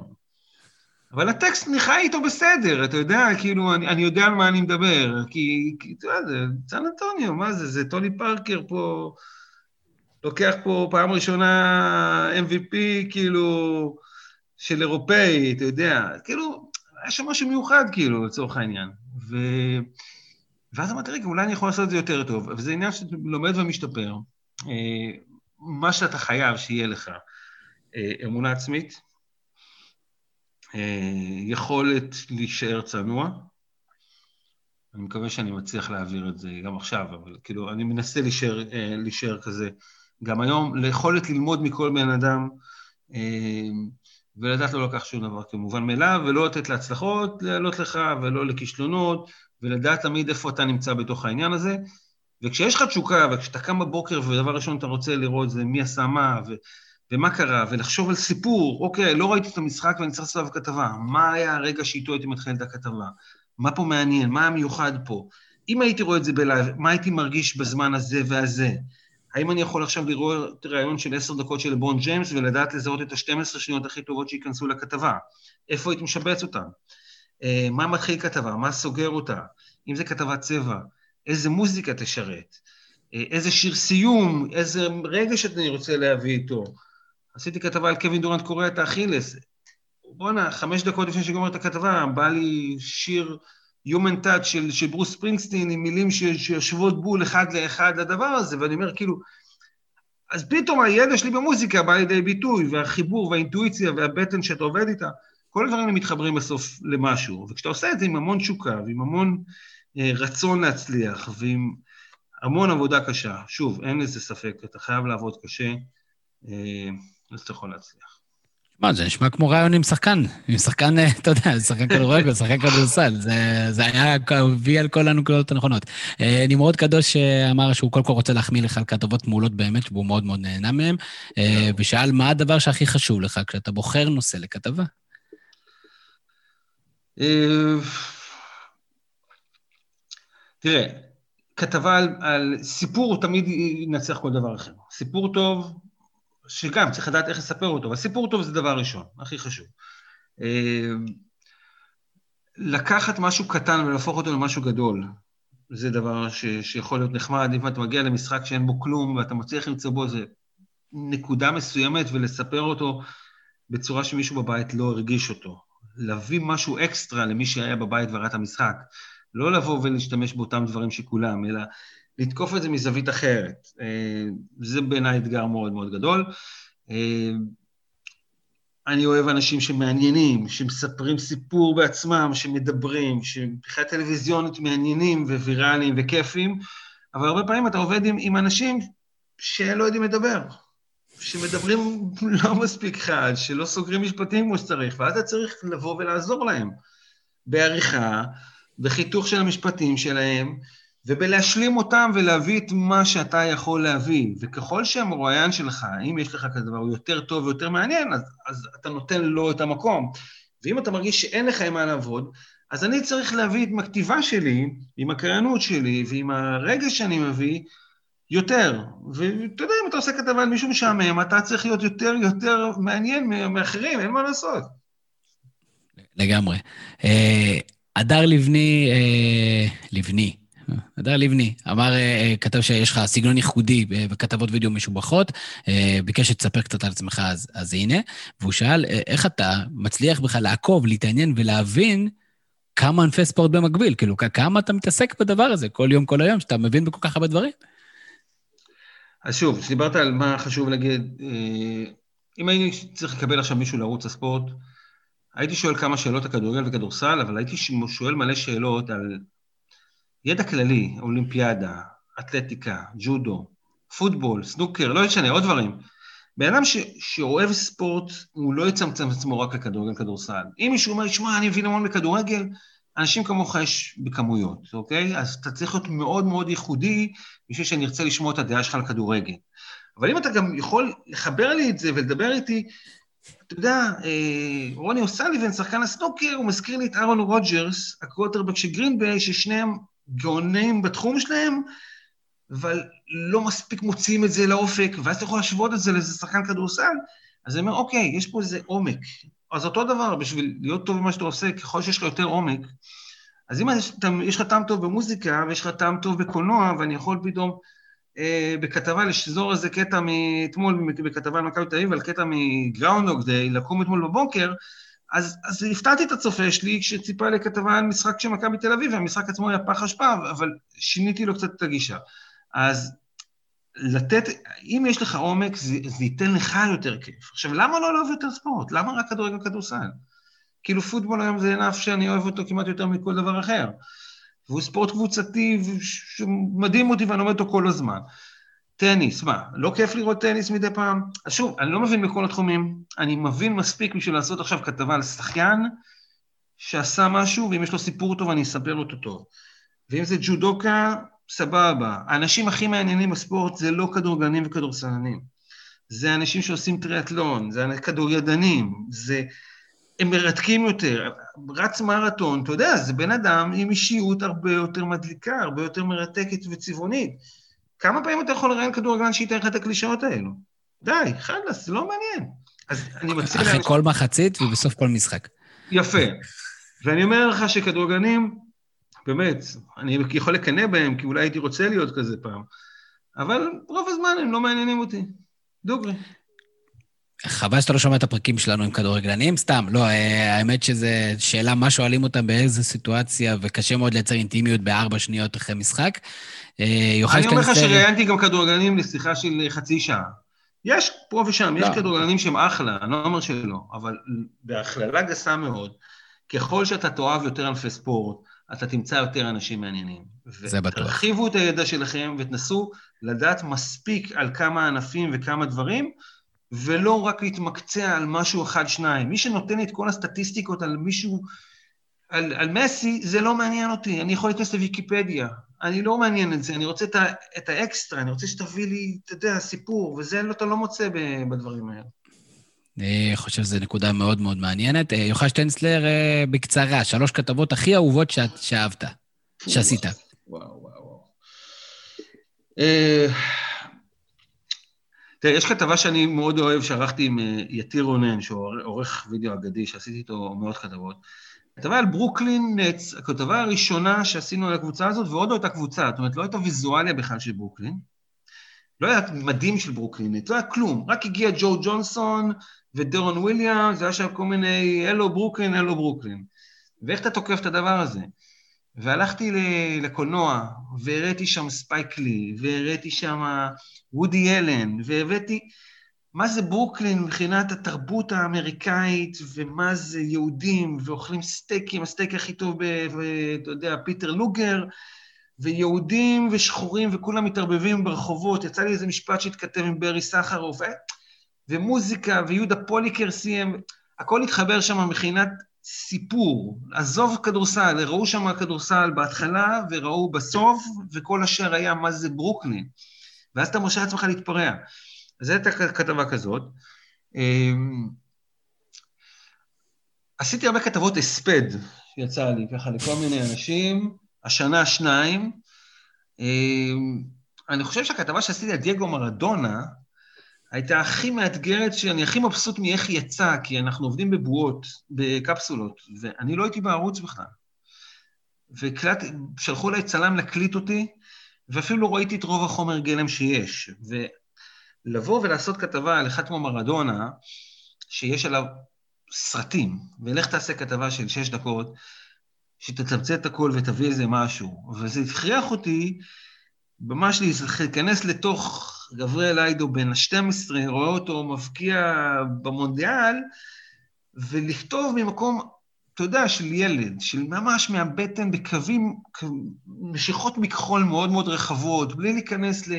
אבל הטקסט, אני חי איתו בסדר, אתה יודע, כאילו, אני, אני יודע על מה אני מדבר, כי, כי אתה יודע, זה סן אנטוניו, מה זה, זה טוני פארקר פה, לוקח פה פעם ראשונה MVP, כאילו, של אירופאי, אתה יודע, כאילו, היה שם משהו מיוחד, כאילו, לצורך העניין. ו... ואז אמרתי, רגע, אולי אני יכול לעשות את זה יותר טוב, וזה עניין שאתה לומד ומשתפר. אה, מה שאתה חייב שיהיה לך. אה, אמונה עצמית, אה, יכולת להישאר צנוע. אני מקווה שאני מצליח להעביר את זה גם עכשיו, אבל כאילו, אני מנסה להישאר, אה, להישאר כזה גם היום, ליכולת ללמוד מכל בן אדם, ולדעת לא לקח שום דבר כמובן מאליו, ולא לתת להצלחות לעלות לך, ולא לכישלונות, ולדעת תמיד איפה אתה נמצא בתוך העניין הזה. וכשיש לך תשוקה, וכשאתה קם בבוקר ודבר ראשון אתה רוצה לראות זה מי עשה מה, ומה קרה, ולחשוב על סיפור, אוקיי, לא ראיתי את המשחק ואני צריך לעשות עליו כתבה, מה היה הרגע שאיתו הייתי מתחיל את הכתבה? מה פה מעניין? מה המיוחד פה? אם הייתי רואה את זה ב live, מה הייתי מרגיש בזמן הזה והזה? האם אני יכול עכשיו לראות ראיון של עשר דקות של לברון ג'יימס ולדעת לזהות את ה-12 שניות הכי טובות שייכנסו לכתבה? איפה הייתי משבץ אותן? אה, מה מתחיל כתבה? מה סוגר אותה? אם זה כתבת צבע, איזה מוזיקה תשרת? אה, איזה שיר סיום? איזה רגע שאני רוצה להביא איתו? עשיתי כתבה על קווין דורנט קורע את ה Achilles. בואנה, חמש דקות לפני שגומר את הכתבה, בא לי שיר Human Touch של, של ברוס ספרינגסטין עם מילים ש, שיושבות בול אחד לאחד לדבר הזה, ואני אומר, כאילו, אז פתאום הידע שלי במוזיקה בא לידי ביטוי, והחיבור והאינטואיציה והבטן שאתה עובד איתה, כל הדברים מתחברים בסוף למשהו. וכשאתה עושה את זה עם המון תשוקה ועם המון אה, רצון להצליח ועם המון עבודה קשה, שוב, אין לזה ספק, אתה חייב לעבוד קשה. אה, אז אתה יכול להצליח. מה, זה נשמע כמו רעיון עם שחקן, עם שחקן, אה, אתה יודע, שחקן כדורגל, שחקן כדורסל, זה, זה היה הביא על כל הנקודות הנכונות. אה, נמרוד קדוש אה, אמר שהוא קודם כל רוצה להחמיא לך על כתבות מעולות באמת, שהוא מאוד מאוד נהנה מהן, ושאל מה הדבר שהכי חשוב לך כשאתה בוחר נושא לכתבה? תראה, כתבה על, על סיפור, תמיד ינצח כל דבר אחר. סיפור טוב, שגם צריך לדעת איך לספר אותו, אבל סיפור טוב זה דבר ראשון, הכי חשוב. אה, לקחת משהו קטן ולהפוך אותו למשהו גדול, זה דבר ש, שיכול להיות נחמד. אם אתה מגיע למשחק שאין בו כלום ואתה מצליח למצוא בו איזה נקודה מסוימת ולספר אותו בצורה שמישהו בבית לא הרגיש אותו. להביא משהו אקסטרה למי שהיה בבית וראה את המשחק. לא לבוא ולהשתמש באותם דברים שכולם, אלא לתקוף את זה מזווית אחרת. אה, זה בעיניי אתגר מאוד מאוד גדול. אה, אני אוהב אנשים שמעניינים, שמספרים סיפור בעצמם, שמדברים, שמבחינת טלוויזיונית מעניינים וויראליים וכיפים, אבל הרבה פעמים אתה עובד עם, עם אנשים שלא יודעים לדבר, שמדברים [laughs] לא מספיק חד, שלא סוגרים משפטים כמו שצריך, ואז אתה צריך לבוא ולעזור להם בעריכה, בחיתוך של המשפטים שלהם, ובלהשלים אותם ולהביא את מה שאתה יכול להביא. וככל שהמרואיין שלך, אם יש לך כזה דבר, הוא יותר טוב ויותר מעניין, אז, אז אתה נותן לו את המקום. ואם אתה מרגיש שאין לך עם מה לעבוד, אז אני צריך להביא את הכתיבה שלי, עם הקריינות שלי ועם הרגש שאני מביא, יותר. ואתה יודע, אם אתה עושה כתבה על מישהו משעמם, אתה צריך להיות יותר יותר מעניין מאחרים, אין מה לעשות. לגמרי. אה, הדר לבני, אה, לבני, הדר לבני, אמר, אה, כתב שיש לך סגנון ייחודי בכתבות וידאו משובחות, ביקש שתספר קצת על עצמך, אז, אז הנה. והוא שאל, איך אתה מצליח בכלל לעקוב, להתעניין ולהבין כמה ענפי ספורט במקביל? כאילו, כמה אתה מתעסק בדבר הזה כל יום, כל היום, שאתה מבין בכל כך הרבה דברים? אז שוב, כשדיברת על מה חשוב להגיד, אה, אם הייתי צריך לקבל עכשיו מישהו לערוץ הספורט, הייתי שואל כמה שאלות על כדורגל וכדורסל, אבל הייתי שואל מלא שאלות על ידע כללי, אולימפיאדה, אתלטיקה, ג'ודו, פוטבול, סנוקר, לא משנה, עוד דברים. בן אדם ש, שאוהב ספורט, הוא לא יצמצם עצמו רק לכדורגל וכדורסל. אם מישהו אומר, שמע, אני מבין המון בכדורגל, אנשים כמוך יש בכמויות, אוקיי? אז אתה צריך להיות מאוד מאוד ייחודי בשביל שאני ארצה לשמוע את הדעה שלך על כדורגל. אבל אם אתה גם יכול לחבר לי את זה ולדבר איתי, אתה יודע, אה, רוני אוסליבן, שחקן הסנוקר, הוא מזכיר לי את אהרון רוג'רס, הקווטרבק של גרינביי, ששניהם גאונים בתחום שלהם, אבל לא מספיק מוציאים את זה לאופק, ואז אתה יכול להשוות את זה לאיזה שחקן כדורסל, אז אני אומר, אוקיי, יש פה איזה עומק. אז אותו דבר, בשביל להיות טוב במה שאתה עושה, ככל שיש לך יותר עומק, אז אם יש, לך טעם טוב במוזיקה, ויש לך טעם טוב בקולנוע, ואני יכול פתאום אה, בכתבה לשזור איזה קטע מאתמול, בכתבה על מכבי תל אביב, על קטע מגראונדוג לקום אתמול בבוקר, אז, אז הפתעתי את הצופה שלי כשציפה לכתבה על משחק של מכבי תל אביב, והמשחק עצמו היה פח אשפה, אבל שיניתי לו קצת את הגישה. אז לתת, אם יש לך עומק, זה, זה ייתן לך יותר כיף. עכשיו, למה לא לאהוב יותר ספורט? למה רק כדורגל וכדורסל? כאילו פוטבול היום זה ענף שאני אוהב אותו כמעט יותר מכל דבר אחר. והוא ספורט קבוצתי שמדהים אותי ואני לומד אותו כל הזמן. טניס, מה, לא כיף לראות טניס מדי פעם? אז שוב, אני לא מבין בכל התחומים, אני מבין מספיק בשביל לעשות עכשיו כתבה על שחיין שעשה משהו, ואם יש לו סיפור טוב אני אספר אותו טוב. ואם זה ג'ודוקה, סבבה. האנשים הכי מעניינים בספורט זה לא כדורגלנים וכדורסלנים. זה אנשים שעושים טריאטלון, זה כדורידנים, זה... הם מרתקים יותר. רץ מרתון, אתה יודע, זה בן אדם עם אישיות הרבה יותר מדליקה, הרבה יותר מרתקת וצבעונית. כמה פעמים אתה יכול לראיין כדורגלן שייתן לך את הקלישאות האלו? די, חלאס, זה לא מעניין. אז אני מציע... אחרי כל מחצית ובסוף כל משחק. יפה. ואני אומר לך שכדורגלנים, באמת, אני יכול לקנא בהם, כי אולי הייתי רוצה להיות כזה פעם, אבל רוב הזמן הם לא מעניינים אותי. דוגרי. חבל שאתה לא שומע את הפרקים שלנו עם כדורגלנים, סתם, לא, אה, האמת שזו שאלה מה שואלים אותם באיזה סיטואציה, וקשה מאוד לייצר אינטימיות בארבע שניות אחרי משחק. אה, אני אומר לך שראיינתי גם כדורגלנים לשיחה של חצי שעה. יש פה ושם, יש לא. כדורגלנים שהם אחלה, אני לא אומר שלא, אבל בהכללה גסה מאוד, ככל שאתה תאהב יותר ענפי ספורט, אתה תמצא יותר אנשים מעניינים. זה בטוח. ותרחיבו את הידע שלכם ותנסו לדעת מספיק על כמה ענפים וכמה דברים, ולא רק להתמקצע על משהו אחד-שניים. מי שנותן לי את כל הסטטיסטיקות על מישהו, על, על מסי, זה לא מעניין אותי. אני יכול להיכנס לוויקיפדיה. אני לא מעניין את זה, אני רוצה את, ה, את האקסטרה, אני רוצה שתביא לי, אתה יודע, סיפור, וזה לא, אתה לא מוצא בדברים האלה. אני חושב שזו נקודה מאוד מאוד מעניינת. אה, יוחאי שטנצלר, אה, בקצרה, שלוש כתבות הכי אהובות שאת, שאהבת, שעשית. וואו, וואו, וואו. אה, תראה, יש כתבה שאני מאוד אוהב, שערכתי עם אה, יתיר רונן, שהוא עורך וידאו אגדי, שעשיתי איתו מאות כתבות. כתבה על ברוקלין נץ, הכתבה הראשונה שעשינו על הקבוצה הזאת, ועוד לא הייתה קבוצה, זאת אומרת, לא הייתה ויזואליה בכלל של ברוקלין. לא היה מדים של ברוקלין נץ, לא היה כלום, רק הגיע ג'ו ג'ונסון ודרון וויליאמס, והיה שם כל מיני, Hello Brooklyn, Hello Brooklyn. ואיך אתה תוקף את הדבר הזה? והלכתי לקולנוע, והראיתי שם ספייק לי, והראיתי שם וודי אלן, והבאתי מה זה ברוקלין מבחינת התרבות האמריקאית, ומה זה יהודים, ואוכלים סטייקים, הסטייק הכי טוב, ואתה יודע, פיטר לוגר, ויהודים ושחורים, וכולם מתערבבים ברחובות. יצא לי איזה משפט שהתכתב עם ברי סחרוף, ומוזיקה, ויהודה פוליקר סיים, הכל התחבר שם מבחינת סיפור. עזוב כדורסל, ראו שם כדורסל בהתחלה, וראו בסוף, וכל אשר היה מה זה ברוקלין. ואז אתה מרשה לעצמך להתפרע. אז זו הייתה כתבה כזאת. אמ, עשיתי הרבה כתבות הספד, שיצא לי ככה לכל מיני אנשים, השנה שניים. אמ, אני חושב שהכתבה שעשיתי על דייגו מרדונה, הייתה הכי מאתגרת, שאני הכי מבסוט מאיך היא יצאה, כי אנחנו עובדים בבועות, בקפסולות, ואני לא הייתי בערוץ בכלל. וקלט, שלחו אליי צלם להקליט אותי, ואפילו לא ראיתי את רוב החומר גלם שיש. ולבוא ולעשות כתבה על אחד כמו מרדונה, שיש עליו סרטים, ולך תעשה כתבה של שש דקות, שתצמצם את הכל ותביא איזה משהו. וזה הכריח אותי ממש להיכנס לתוך גבריאל איידו בן ה-12, רואה אותו מבקיע במונדיאל, ולכתוב ממקום, אתה יודע, של ילד, של ממש מהבטן בקווים, משיכות מכחול מאוד מאוד רחבות, בלי להיכנס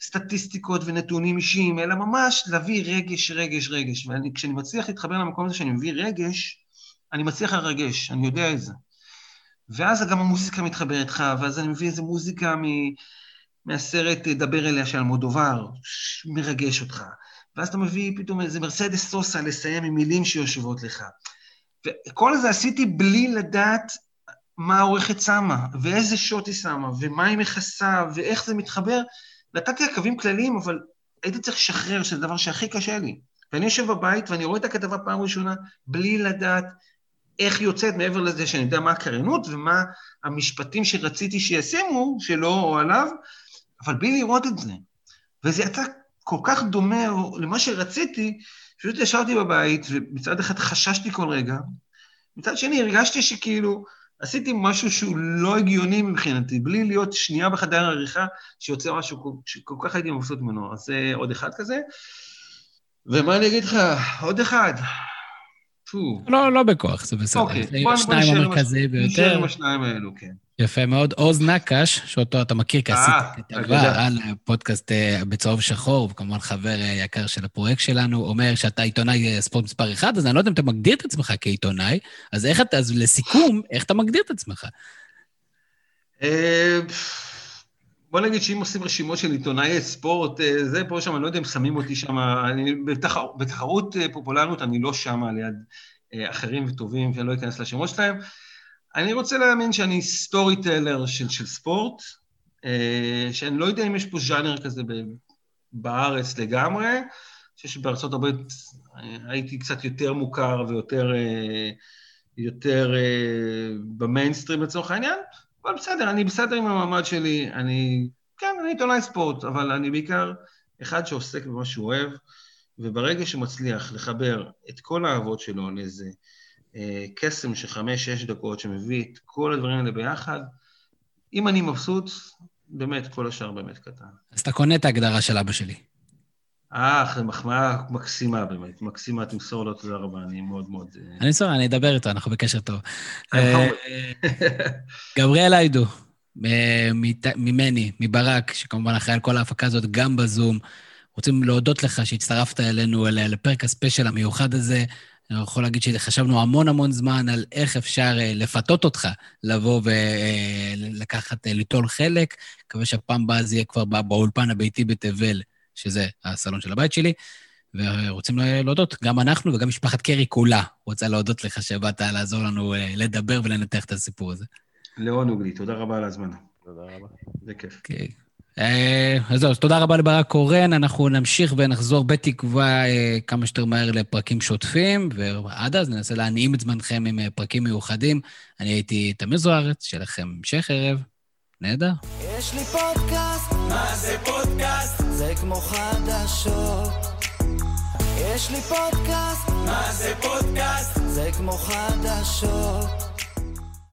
לסטטיסטיקות ונתונים אישיים, אלא ממש להביא רגש, רגש, רגש. וכשאני מצליח להתחבר למקום הזה שאני מביא רגש, אני מצליח לרגש, אני יודע את זה. ואז גם המוזיקה מתחברת לך, ואז אני מביא איזה מוזיקה מ... מהסרט אה, דבר אליה של מודובר, מרגש אותך. ואז אתה מביא פתאום איזה מרסדס סוסה לסיים עם מילים שיושבות לך. וכל זה עשיתי בלי לדעת מה העורכת שמה, ואיזה שוט היא שמה, ומה היא מכסה, ואיך זה מתחבר. נתתי קווים כלליים, אבל הייתי צריך לשחרר, שזה הדבר שהכי קשה לי. ואני יושב בבית ואני רואה את הכתבה פעם ראשונה, בלי לדעת איך היא יוצאת, מעבר לזה שאני יודע מה הקריינות ומה המשפטים שרציתי שישימו, שלו או עליו, אבל בלי לראות את זה. וזה יצא כל כך דומה למה שרציתי, פשוט ישבתי בבית, ומצד אחד חששתי כל רגע, מצד שני הרגשתי שכאילו עשיתי משהו שהוא לא הגיוני מבחינתי, בלי להיות שנייה בחדר העריכה, שיוצא משהו שכל כך הייתי מבסוט ממנו. אז זה עוד אחד כזה. ומה אני אגיד לך? עוד אחד. לא, לא בכוח, זה בסדר. אוקיי, בוא נשאר עם השניים האלו, כן. יפה מאוד. עוז נקש, שאותו אתה מכיר, כי עשית אה, כתבה על פודקאסט אה, בצהוב שחור, וכמובן חבר אה, יקר של הפרויקט שלנו, אומר שאתה עיתונאי ספורט מספר אחד, אז אני לא יודע אם אתה מגדיר את עצמך כעיתונאי, אז איך אתה, אז לסיכום, איך אתה מגדיר את עצמך? בוא נגיד שאם עושים רשימות של עיתונאי ספורט, זה פה שם, אני לא יודע אם שמים אותי שם, אני בתחר, בתחרות פופולריות אני לא שם ליד אחרים וטובים, שאני לא אכנס לשמות שלהם. אני רוצה להאמין שאני סטורי טלר של, של ספורט, אה, שאני לא יודע אם יש פה ז'אנר כזה בארץ לגמרי, אני חושב שבארצות הברית אה, הייתי קצת יותר מוכר ויותר אה, יותר במיינסטרים לצורך העניין, אבל בסדר, אני בסדר עם המעמד שלי, אני, כן, אני עיתונאי ספורט, אבל אני בעיקר אחד שעוסק במה שהוא אוהב, וברגע שמצליח לחבר את כל האהבות שלו לאיזה קסם של חמש-שש דקות שמביא את כל הדברים האלה ביחד, אם אני מבסוט, באמת, כל השאר באמת קטן. אז אתה קונה את ההגדרה של אבא שלי. אה, זו מחמאה מקסימה באמת, מקסימה, תמסור לו תודה רבה, אני מאוד מאוד... אה, אני אמסור, אני אדבר איתו, אנחנו בקשר טוב. אה, גבריאל איידו, ממני, מברק, שכמובן אחראי על כל ההפקה הזאת, גם בזום. רוצים להודות לך שהצטרפת אלינו לפרק הספיישל המיוחד הזה. אני יכול להגיד שחשבנו המון המון זמן על איך אפשר אה, לפתות אותך לבוא ולקחת, אה, ליטול חלק. מקווה שהפעם הבאה זה יהיה כבר באולפן הביתי בתבל, שזה הסלון של הבית שלי. ורוצים להודות, גם אנחנו וגם משפחת קרי כולה רוצה להודות לך שבאת לעזור לנו אה, לדבר ולנתח את הסיפור הזה. לעונוג לי, תודה רבה על הזמן. תודה רבה. זה כיף. Okay. אה, אז זהו, אז תודה רבה לברק קורן, אנחנו נמשיך ונחזור בתקווה אה, כמה שיותר מהר לפרקים שוטפים, ועד אז ננסה להנעים את זמנכם עם אה, פרקים מיוחדים. אני הייתי תמיר זוארץ, שיהיה לכם המשך ערב. נהדר. יש לי פודקאסט, מה זה פודקאסט? זה כמו חדשות. יש לי פודקאסט, מה זה פודקאסט? זה כמו חדשות.